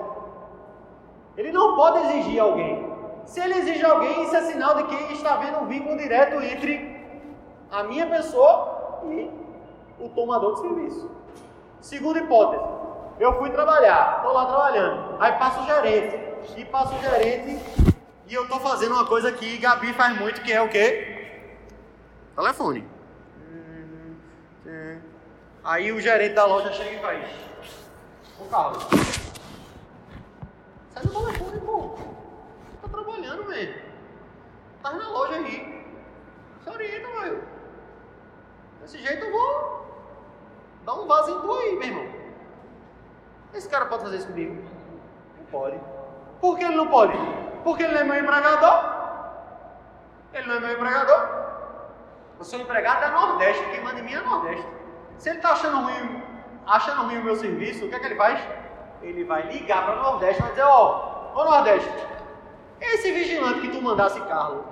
Speaker 1: Ele não pode exigir alguém. Se ele exige alguém, isso é sinal de que está havendo um vínculo direto entre a minha pessoa e o tomador de serviço. Segunda hipótese, eu fui trabalhar, estou lá trabalhando, aí passa o gerente, e passa o gerente, e eu estou fazendo uma coisa que Gabi faz muito, que é o quê? Telefone. Aí o gerente da loja chega e faz, ô Carlos, sai do telefone, pô, tá trabalhando, velho, tá na loja aí, se orienta, velho, desse jeito eu vou Dá um vaso em tu aí, meu irmão. Esse cara pode fazer isso comigo? Não pode. Por que ele não pode? Porque ele não é meu empregador. Ele não é meu empregador. Eu sou empregado da Nordeste, quem manda em mim é Nordeste. Se ele está achando ruim, achando ruim o meu serviço, o que é que ele faz? Ele vai ligar para o Nordeste e vai dizer, ó, oh, ô Nordeste, esse vigilante que tu mandasse Carlos,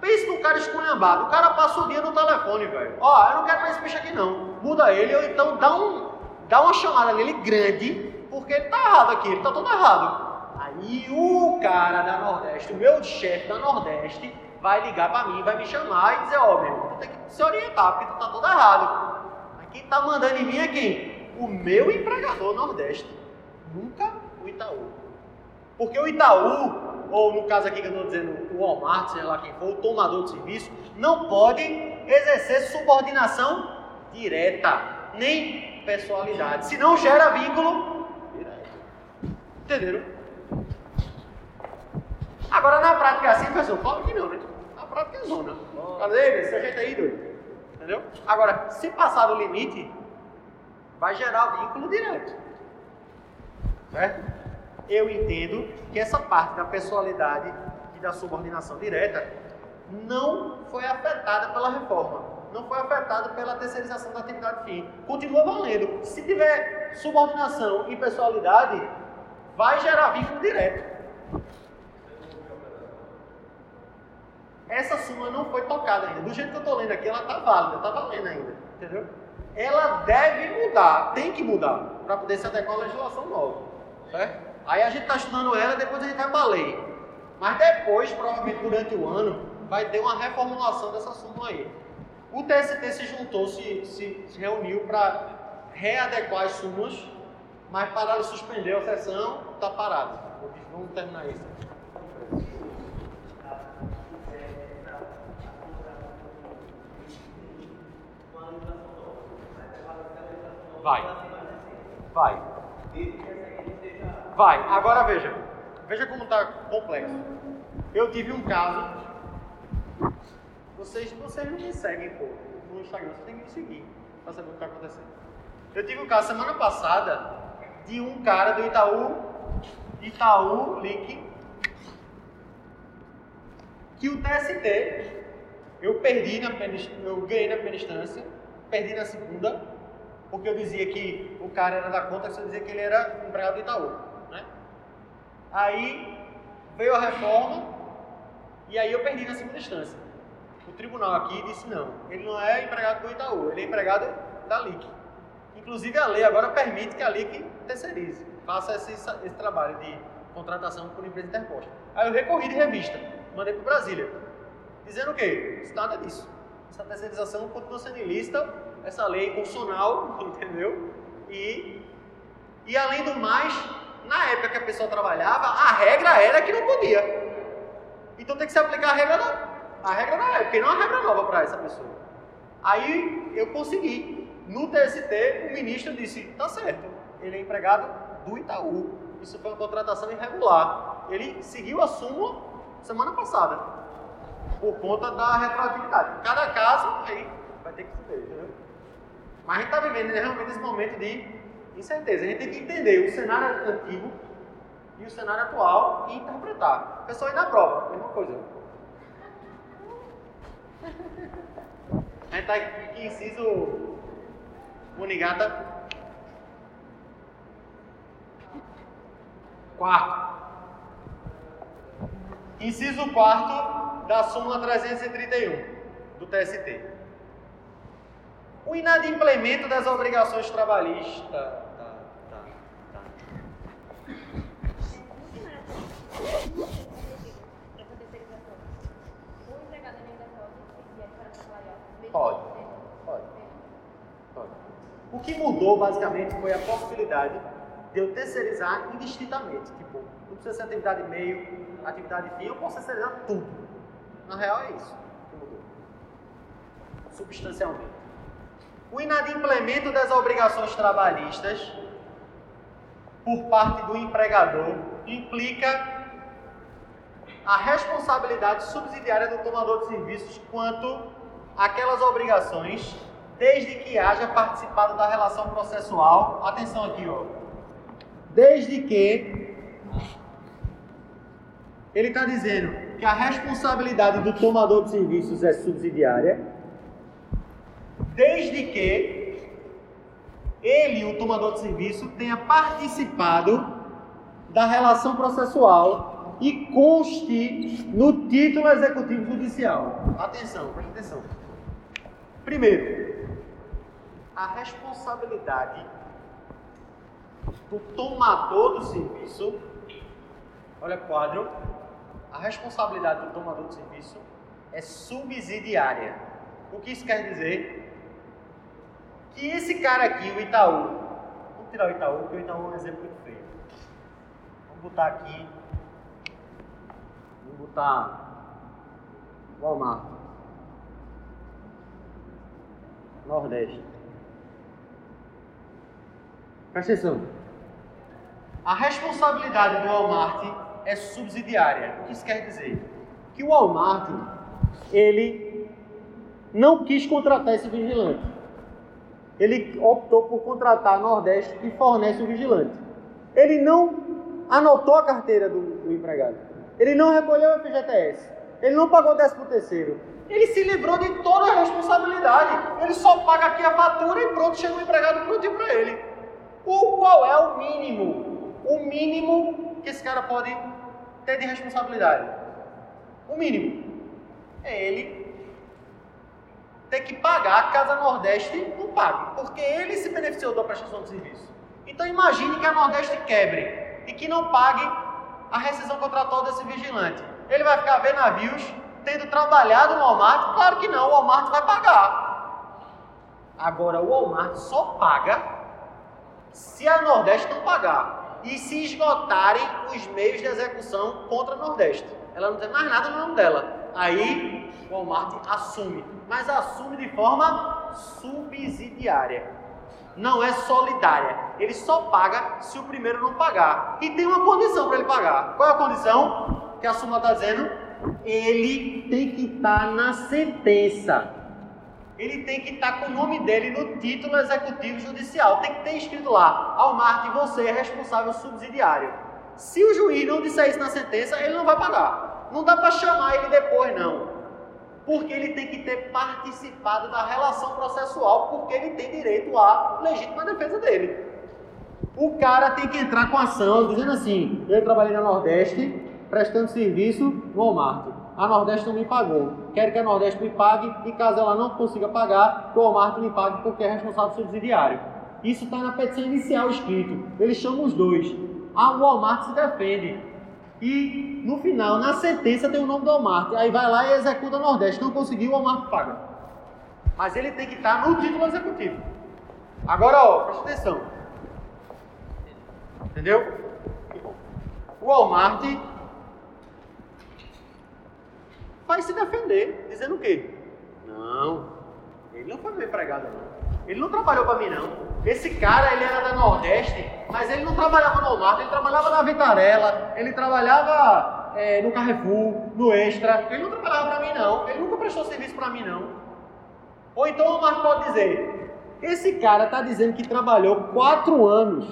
Speaker 1: Pense num cara esculhambado. O cara passa o dia no telefone, velho. Ó, eu não quero mais esse bicho aqui não. Muda ele ou então dá, um, dá uma chamada nele grande, porque ele tá errado aqui, ele tá todo errado. Aí o cara da Nordeste, o meu chefe da Nordeste, vai ligar pra mim, vai me chamar e dizer, ó, meu, tu tem que se orientar, porque tu tá todo errado. Mas quem tá mandando em mim é quem? O meu empregador Nordeste. Nunca o Itaú. Porque o Itaú ou no caso aqui que eu estou dizendo, o Walmart, seja lá quem for, o tomador de serviço, não pode exercer subordinação direta, nem pessoalidade. Se não gera vínculo direto. Entenderam? Agora na prática é assim, pessoal, claro que não, né? Na prática é zona. Cadê? Esse jeito aí, doido. Entendeu? Agora, se passar do limite, vai gerar vínculo direto. Certo? Eu entendo que essa parte da pessoalidade e da subordinação direta não foi afetada pela reforma não foi afetada pela terceirização da atividade fim. Continua valendo. Se tiver subordinação e pessoalidade, vai gerar vínculo direto. Essa súmula não foi tocada ainda. Do jeito que eu estou lendo aqui, ela está válida, está valendo ainda. Entendeu? Ela deve mudar, tem que mudar, para poder se adequar à legislação nova. Certo? Aí a gente está estudando ela, depois a gente vai para a lei. Mas depois, provavelmente durante o ano, vai ter uma reformulação dessa súmula aí. O TST se juntou, se, se, se reuniu para readequar as súmulas, mas pararam de suspender a sessão, está parado. Vamos terminar isso. Vai. Vai. Vai. Agora veja. Veja como está complexo. Eu tive um caso vocês, vocês não me seguem, pô, no Instagram, vocês têm que me seguir para saber o que está acontecendo. Eu tive um caso semana passada de um cara do Itaú, Itaú Link, que o TST, eu perdi na eu ganhei na primeira instância, perdi na segunda, porque eu dizia que o cara era da conta, eu dizia que ele era empregado do Itaú? Aí veio a reforma e aí eu perdi na segunda instância. O tribunal aqui disse não, ele não é empregado do Itaú, ele é empregado da LIC. Inclusive a lei agora permite que a LIC terceirize, faça esse, esse trabalho de contratação por empresa interposta. Aí eu recorri de revista, mandei para Brasília, dizendo o quê? Nada disso. Essa terceirização continua sendo ilícita, essa lei é constitucional, entendeu? E, e além do mais, na época que a pessoa trabalhava, a regra era que não podia. Então tem que se aplicar a regra da, a regra da época, e não a regra nova para essa pessoa. Aí eu consegui. No TST, o ministro disse: tá certo, ele é empregado do Itaú. Isso foi uma contratação irregular. Ele seguiu a súmula semana passada, por conta da retroatividade. Cada caso, aí vai ter que se ver, entendeu? Mas a gente está vivendo né, realmente esse momento de incerteza. A gente tem que entender o cenário antigo e o cenário atual e interpretar. Pessoal ainda prova, mesma coisa. A gente está aqui, inciso Unigata. Quarto. Inciso quarto da súmula 331 do TST. O inadimplemento das obrigações trabalhistas. Pode. Pode. Pode. O que mudou basicamente foi a possibilidade de eu terceirizar indistintamente. Tipo, não precisa ser atividade meio, atividade fim, eu posso terceirizar tudo. Na real é isso que mudou. Substancialmente. O inadimplemento das obrigações trabalhistas por parte do empregador implica a responsabilidade subsidiária do tomador de serviços quanto aquelas obrigações, desde que haja participado da relação processual. Atenção aqui, ó. Desde que ele está dizendo que a responsabilidade do tomador de serviços é subsidiária, desde que ele, o tomador de serviço, tenha participado da relação processual e conste no título executivo judicial. Atenção, preste atenção. Primeiro, a responsabilidade do tomador do serviço, olha o quadro, a responsabilidade do tomador do serviço é subsidiária. O que isso quer dizer? Que esse cara aqui, o Itaú, vamos tirar o Itaú, porque o Itaú é um exemplo muito feio. Vamos botar aqui, vamos botar Walmart. Nordeste. Presta atenção. A responsabilidade do Walmart é subsidiária. O que isso quer dizer? Que o Walmart, ele não quis contratar esse vigilante. Ele optou por contratar a Nordeste que fornece o vigilante. Ele não anotou a carteira do, do empregado. Ele não recolheu o FGTS. Ele não pagou o 13 terceiro. Ele se livrou de toda a responsabilidade. Ele só paga aqui a fatura e pronto, chega o empregado prontinho para ele. O qual é o mínimo? O mínimo que esse cara pode ter de responsabilidade. O mínimo. É ele ter que pagar a Casa Nordeste não pague, porque ele se beneficiou da prestação de serviço. Então imagine que a Nordeste quebre e que não pague a rescisão contratual desse vigilante. Ele vai ficar vendo navios tendo trabalhado no Walmart? Claro que não, o Walmart vai pagar. Agora, o Walmart só paga se a Nordeste não pagar e se esgotarem os meios de execução contra a Nordeste. Ela não tem mais nada no nome dela. Aí, o Walmart assume, mas assume de forma subsidiária. Não é solidária. Ele só paga se o primeiro não pagar. E tem uma condição para ele pagar. Qual é a condição que a súmula está dizendo? ele tem que estar tá na sentença. Ele tem que estar tá com o nome dele no título executivo judicial. Tem que ter escrito lá: Almarte, você é responsável subsidiário. Se o juiz não disser isso na sentença, ele não vai pagar. Não dá para chamar ele depois, não. Porque ele tem que ter participado da relação processual, porque ele tem direito à legítima defesa dele. O cara tem que entrar com ação dizendo assim: eu trabalhei na Nordeste, prestando serviço no Walmart. A Nordeste não me pagou. Quero que a Nordeste me pague e caso ela não consiga pagar, que o Walmart me pague porque é responsável subsidiário. Isso está na petição inicial escrito. Eles chamam os dois. Ah, o Walmart se defende. E no final, na sentença, tem o nome do Walmart. Aí vai lá e executa Nordeste. Não conseguiu, o Walmart paga. Mas ele tem que estar no título executivo. Agora, ó, presta atenção. Entendeu? O Walmart vai se defender, dizendo o quê? Não, ele não foi meu empregado, não. Ele não trabalhou para mim, não. Esse cara, ele era da Nordeste, mas ele não trabalhava no Walmart, ele trabalhava na Vitarella, ele trabalhava é, no Carrefour, no Extra. Ele não trabalhava para mim, não. Ele nunca prestou serviço para mim, não. Ou então o Walmart pode dizer: esse cara está dizendo que trabalhou quatro anos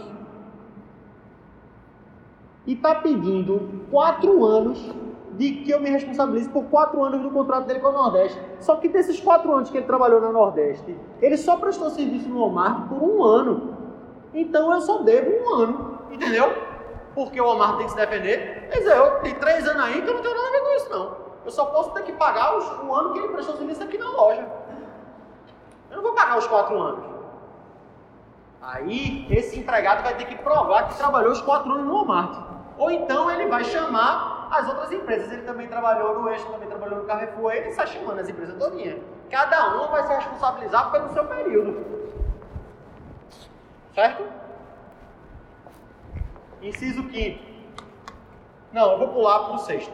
Speaker 1: e está pedindo quatro anos de que eu me responsabilize por quatro anos do contrato dele com a Nordeste. Só que desses quatro anos que ele trabalhou na Nordeste, ele só prestou serviço no Walmart por um ano. Então eu só devo um ano, entendeu? Porque o Walmart tem que se defender. Quer dizer, eu tenho três anos aí que eu não tenho nada a ver com isso, não. Eu só posso ter que pagar o ano que ele prestou serviço aqui na loja. Eu não vou pagar os quatro anos. Aí, esse empregado vai ter que provar que trabalhou os quatro anos no Walmart. Ou então ele vai chamar as outras empresas. Ele também trabalhou no Eixo, também trabalhou no Carrefour, ele está chamando as empresas todinha. Cada uma vai se responsabilizar pelo seu período. Certo? Inciso quinto. Não, eu vou pular para o sexto.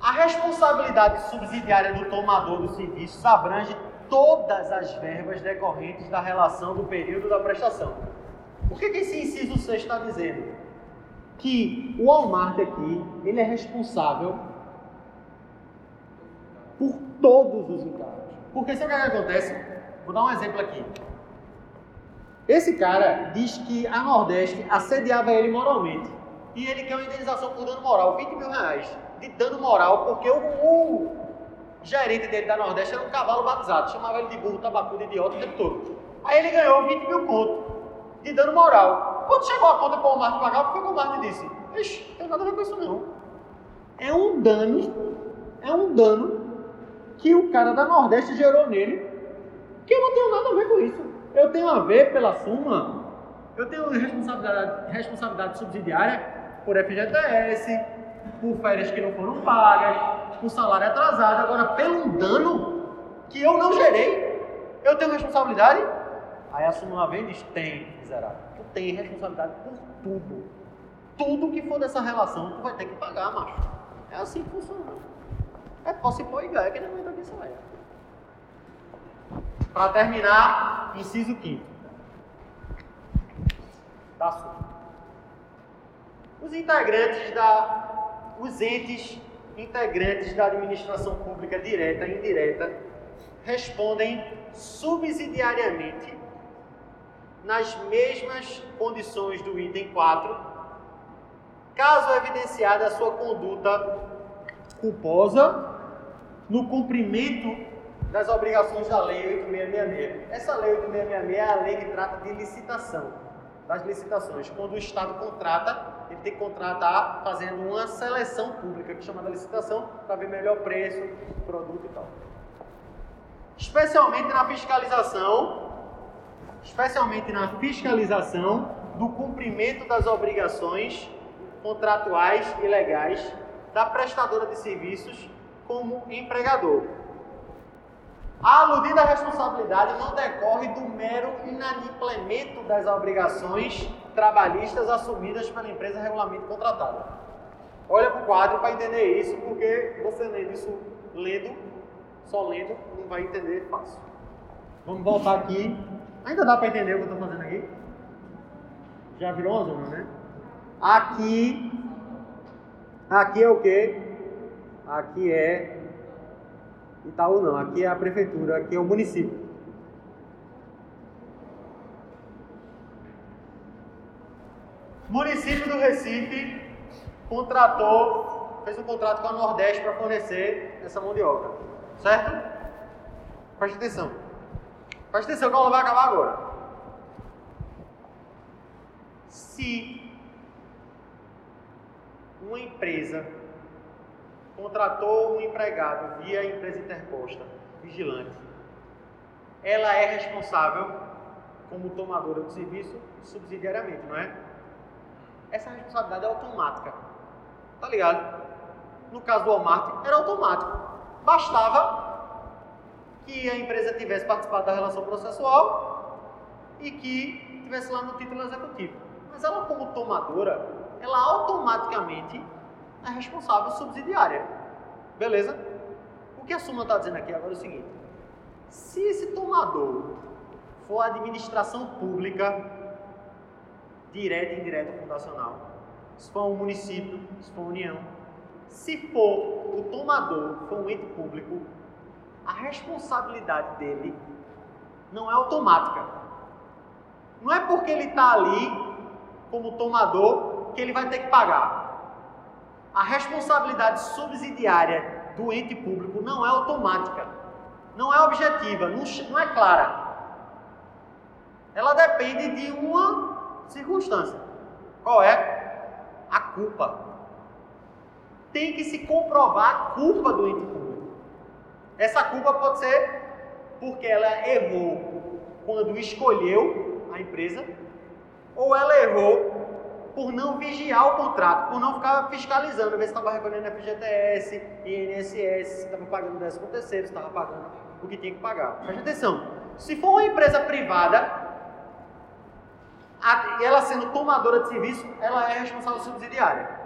Speaker 1: A responsabilidade subsidiária do tomador dos serviços abrange todas as verbas decorrentes da relação do período da prestação. O que, que esse inciso 6 está dizendo? Que o Walmart aqui, ele é responsável por todos os encargos. Porque sabe o que acontece? Vou dar um exemplo aqui. Esse cara diz que a Nordeste assediava ele moralmente. E ele quer uma indenização por dano moral, 20 mil reais de dano moral, porque o, o gerente dele da Nordeste era um cavalo batizado, chamava ele de burro, tabacudo, idiota tempo todo. Aí ele ganhou 20 mil conto de dano moral. Quando chegou a conta para o Walmart pagar, o que foi que o Walmart disse? Ixi, não tem nada a ver com isso não. É um dano, é um dano que o cara da Nordeste gerou nele, que eu não tenho nada a ver com isso. Eu tenho a ver pela suma, eu tenho responsabilidade, responsabilidade subsidiária por FGTS, por férias que não foram pagas, por salário atrasado. Agora, pelo dano que eu não gerei, eu tenho responsabilidade? Aí a súmula vem e diz: tem, miserável tem responsabilidade por tudo. Tudo que for dessa relação, tu vai ter que pagar, macho. É assim que funciona. É posse pôr e ganha, que não aguenta aqui isso é. Para terminar, inciso quinto. Da sua. Os integrantes da. Os entes integrantes da administração pública direta e indireta respondem subsidiariamente nas mesmas condições do item 4, caso evidenciada a sua conduta culposa no cumprimento das obrigações da Lei 8666. Essa Lei 8666 é a lei que trata de licitação, das licitações. Quando o Estado contrata, ele tem que contratar fazendo uma seleção pública, que é chamada licitação, para ver melhor preço, produto e tal. Especialmente na fiscalização, especialmente na fiscalização do cumprimento das obrigações contratuais e legais da prestadora de serviços como empregador. A aludida responsabilidade não decorre do mero inadimplemento das obrigações trabalhistas assumidas pela empresa regularmente contratada. Olha para o quadro para entender isso, porque você lendo isso, lendo, só lendo, não vai entender fácil. Vamos voltar aqui. Ainda dá para entender o que eu estou fazendo aqui? Já virou uma zona, né? Aqui, aqui é o que? Aqui é Itaú não, aqui é a prefeitura, aqui é o município. Município do Recife contratou, fez um contrato com a Nordeste para fornecer essa mão de obra. Certo? Preste atenção. Preste atenção que a aula vai acabar agora. Se uma empresa contratou um empregado via empresa interposta, vigilante, ela é responsável como tomadora do serviço subsidiariamente, não é? Essa responsabilidade é automática. Tá ligado? No caso do Walmart, era automático. Bastava que a empresa tivesse participado da relação processual e que tivesse lá no título executivo. Mas ela, como tomadora, ela automaticamente é responsável subsidiária. Beleza? O que a súmula está dizendo aqui agora é o seguinte: se esse tomador for a administração pública, direta e indireta fundacional, se for um município, se for uma união, se for o tomador, for um ente público, a responsabilidade dele não é automática. Não é porque ele está ali como tomador que ele vai ter que pagar a responsabilidade subsidiária do ente público não é automática, não é objetiva, não, é clara. Ela depende de uma circunstância. Qual é? A culpa. Tem que se comprovar a culpa do ente. Essa culpa pode ser porque ela errou quando escolheu a empresa, ou ela errou por não vigiar o contrato, por não ficar fiscalizando, ver se estava recolhendo FGTS, INSS, se estava pagando 13 terceiro, se estava pagando o que tinha que pagar. Preste atenção, se for uma empresa privada, ela sendo tomadora de serviço, ela é responsável subsidiária.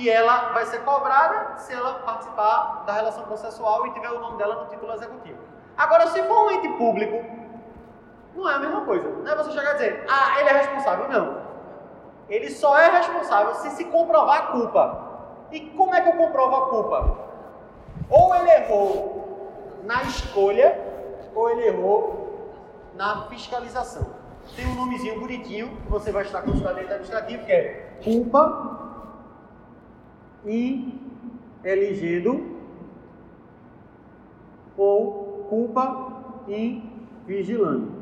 Speaker 1: E ela vai ser cobrada se ela participar da relação processual e tiver o nome dela no título executivo. Agora, se for um ente público não é a mesma coisa. Não é você chegar e dizer, ah, ele é responsável. Não. Ele só é responsável se se comprovar a culpa. E como é que eu comprovo a culpa? Ou ele errou na escolha, ou ele errou na fiscalização. Tem um nomezinho bonitinho que você vai estar com o administrativo, que é culpa e ou culpa e vigilando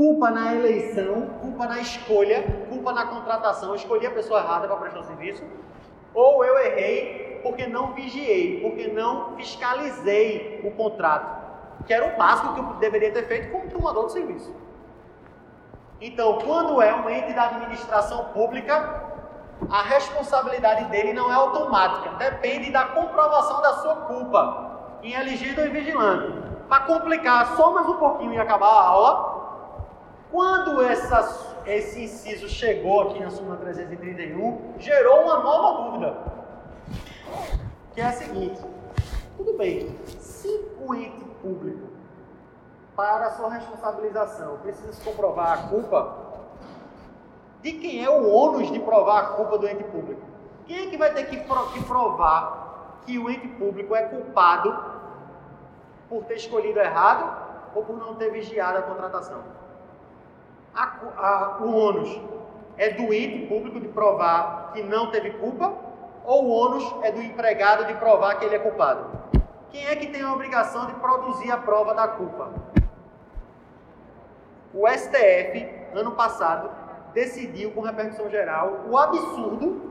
Speaker 1: culpa na eleição, culpa na escolha, culpa na contratação, eu escolhi a pessoa errada para prestar o serviço, ou eu errei porque não vigiei, porque não fiscalizei o contrato, que era o básico que eu deveria ter feito como tomador de serviço. Então, quando é um ente da administração pública, a responsabilidade dele não é automática, depende da comprovação da sua culpa. Em elegido e vigilante. Para complicar só mais um pouquinho e acabar a aula, quando essa, esse inciso chegou aqui na súmula 331, gerou uma nova dúvida, que é a seguinte: tudo bem, se o ente público, para sua responsabilização, precisa comprovar a culpa, de quem é o ônus de provar a culpa do ente público? Quem é que vai ter que provar que o ente público é culpado Por ter escolhido errado ou por não ter vigiado a contratação? A, a, o ônus é do ente público de provar que não teve culpa ou o ônus é do empregado de provar que ele é culpado? Quem é que tem a obrigação de produzir a prova da culpa? O STF, ano passado, decidiu com repercussão geral o absurdo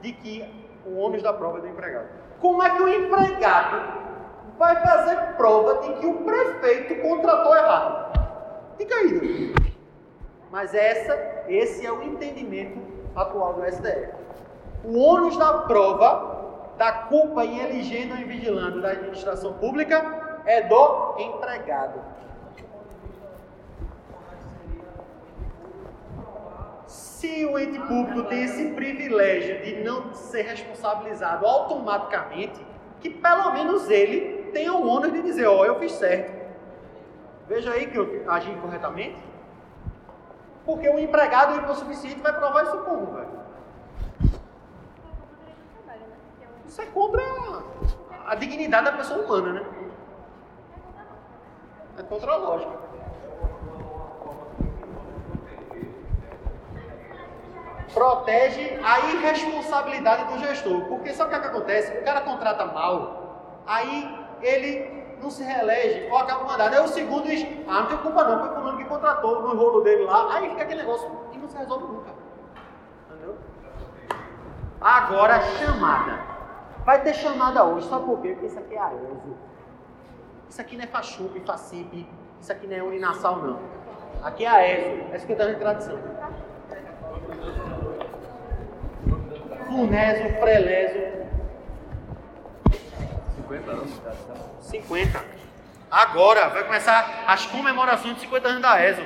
Speaker 1: de que o ônus da prova é do empregado. Como é que o empregado vai fazer prova de que o prefeito contratou errado? Fica aí. Mas essa, esse é o entendimento atual do STF. O ônus da prova da culpa em elegendo e vigilando da administração pública é do empregado. Se o ente público tem esse privilégio de não ser responsabilizado automaticamente, que pelo menos ele tenha o ônus de dizer, ó, oh, eu fiz certo. Veja aí que eu agi corretamente. Porque o empregado hipossuficiente vai provar isso como, velho? Isso é contra a dignidade da pessoa humana, né? É contra a lógica. Protege a irresponsabilidade do gestor. Porque sabe o que, é que acontece? O cara contrata mal, aí ele não se reelege ou acaba mandando. Aí o segundo diz, ah, não tem culpa não, foi o fulano que contratou no rolo dele lá. Aí fica aquele negócio e não se resolve nunca. Entendeu? Agora, chamada. Vai ter chamada hoje, sabe por quê? Porque isso aqui é aeso. Isso aqui não é fachupe, facipe, isso aqui não é urinasal não. Aqui é aeso, é isso que está na tradição. Funéso, preleso. 50 anos. 50. Agora vai começar as comemorações de 50 anos da ESO.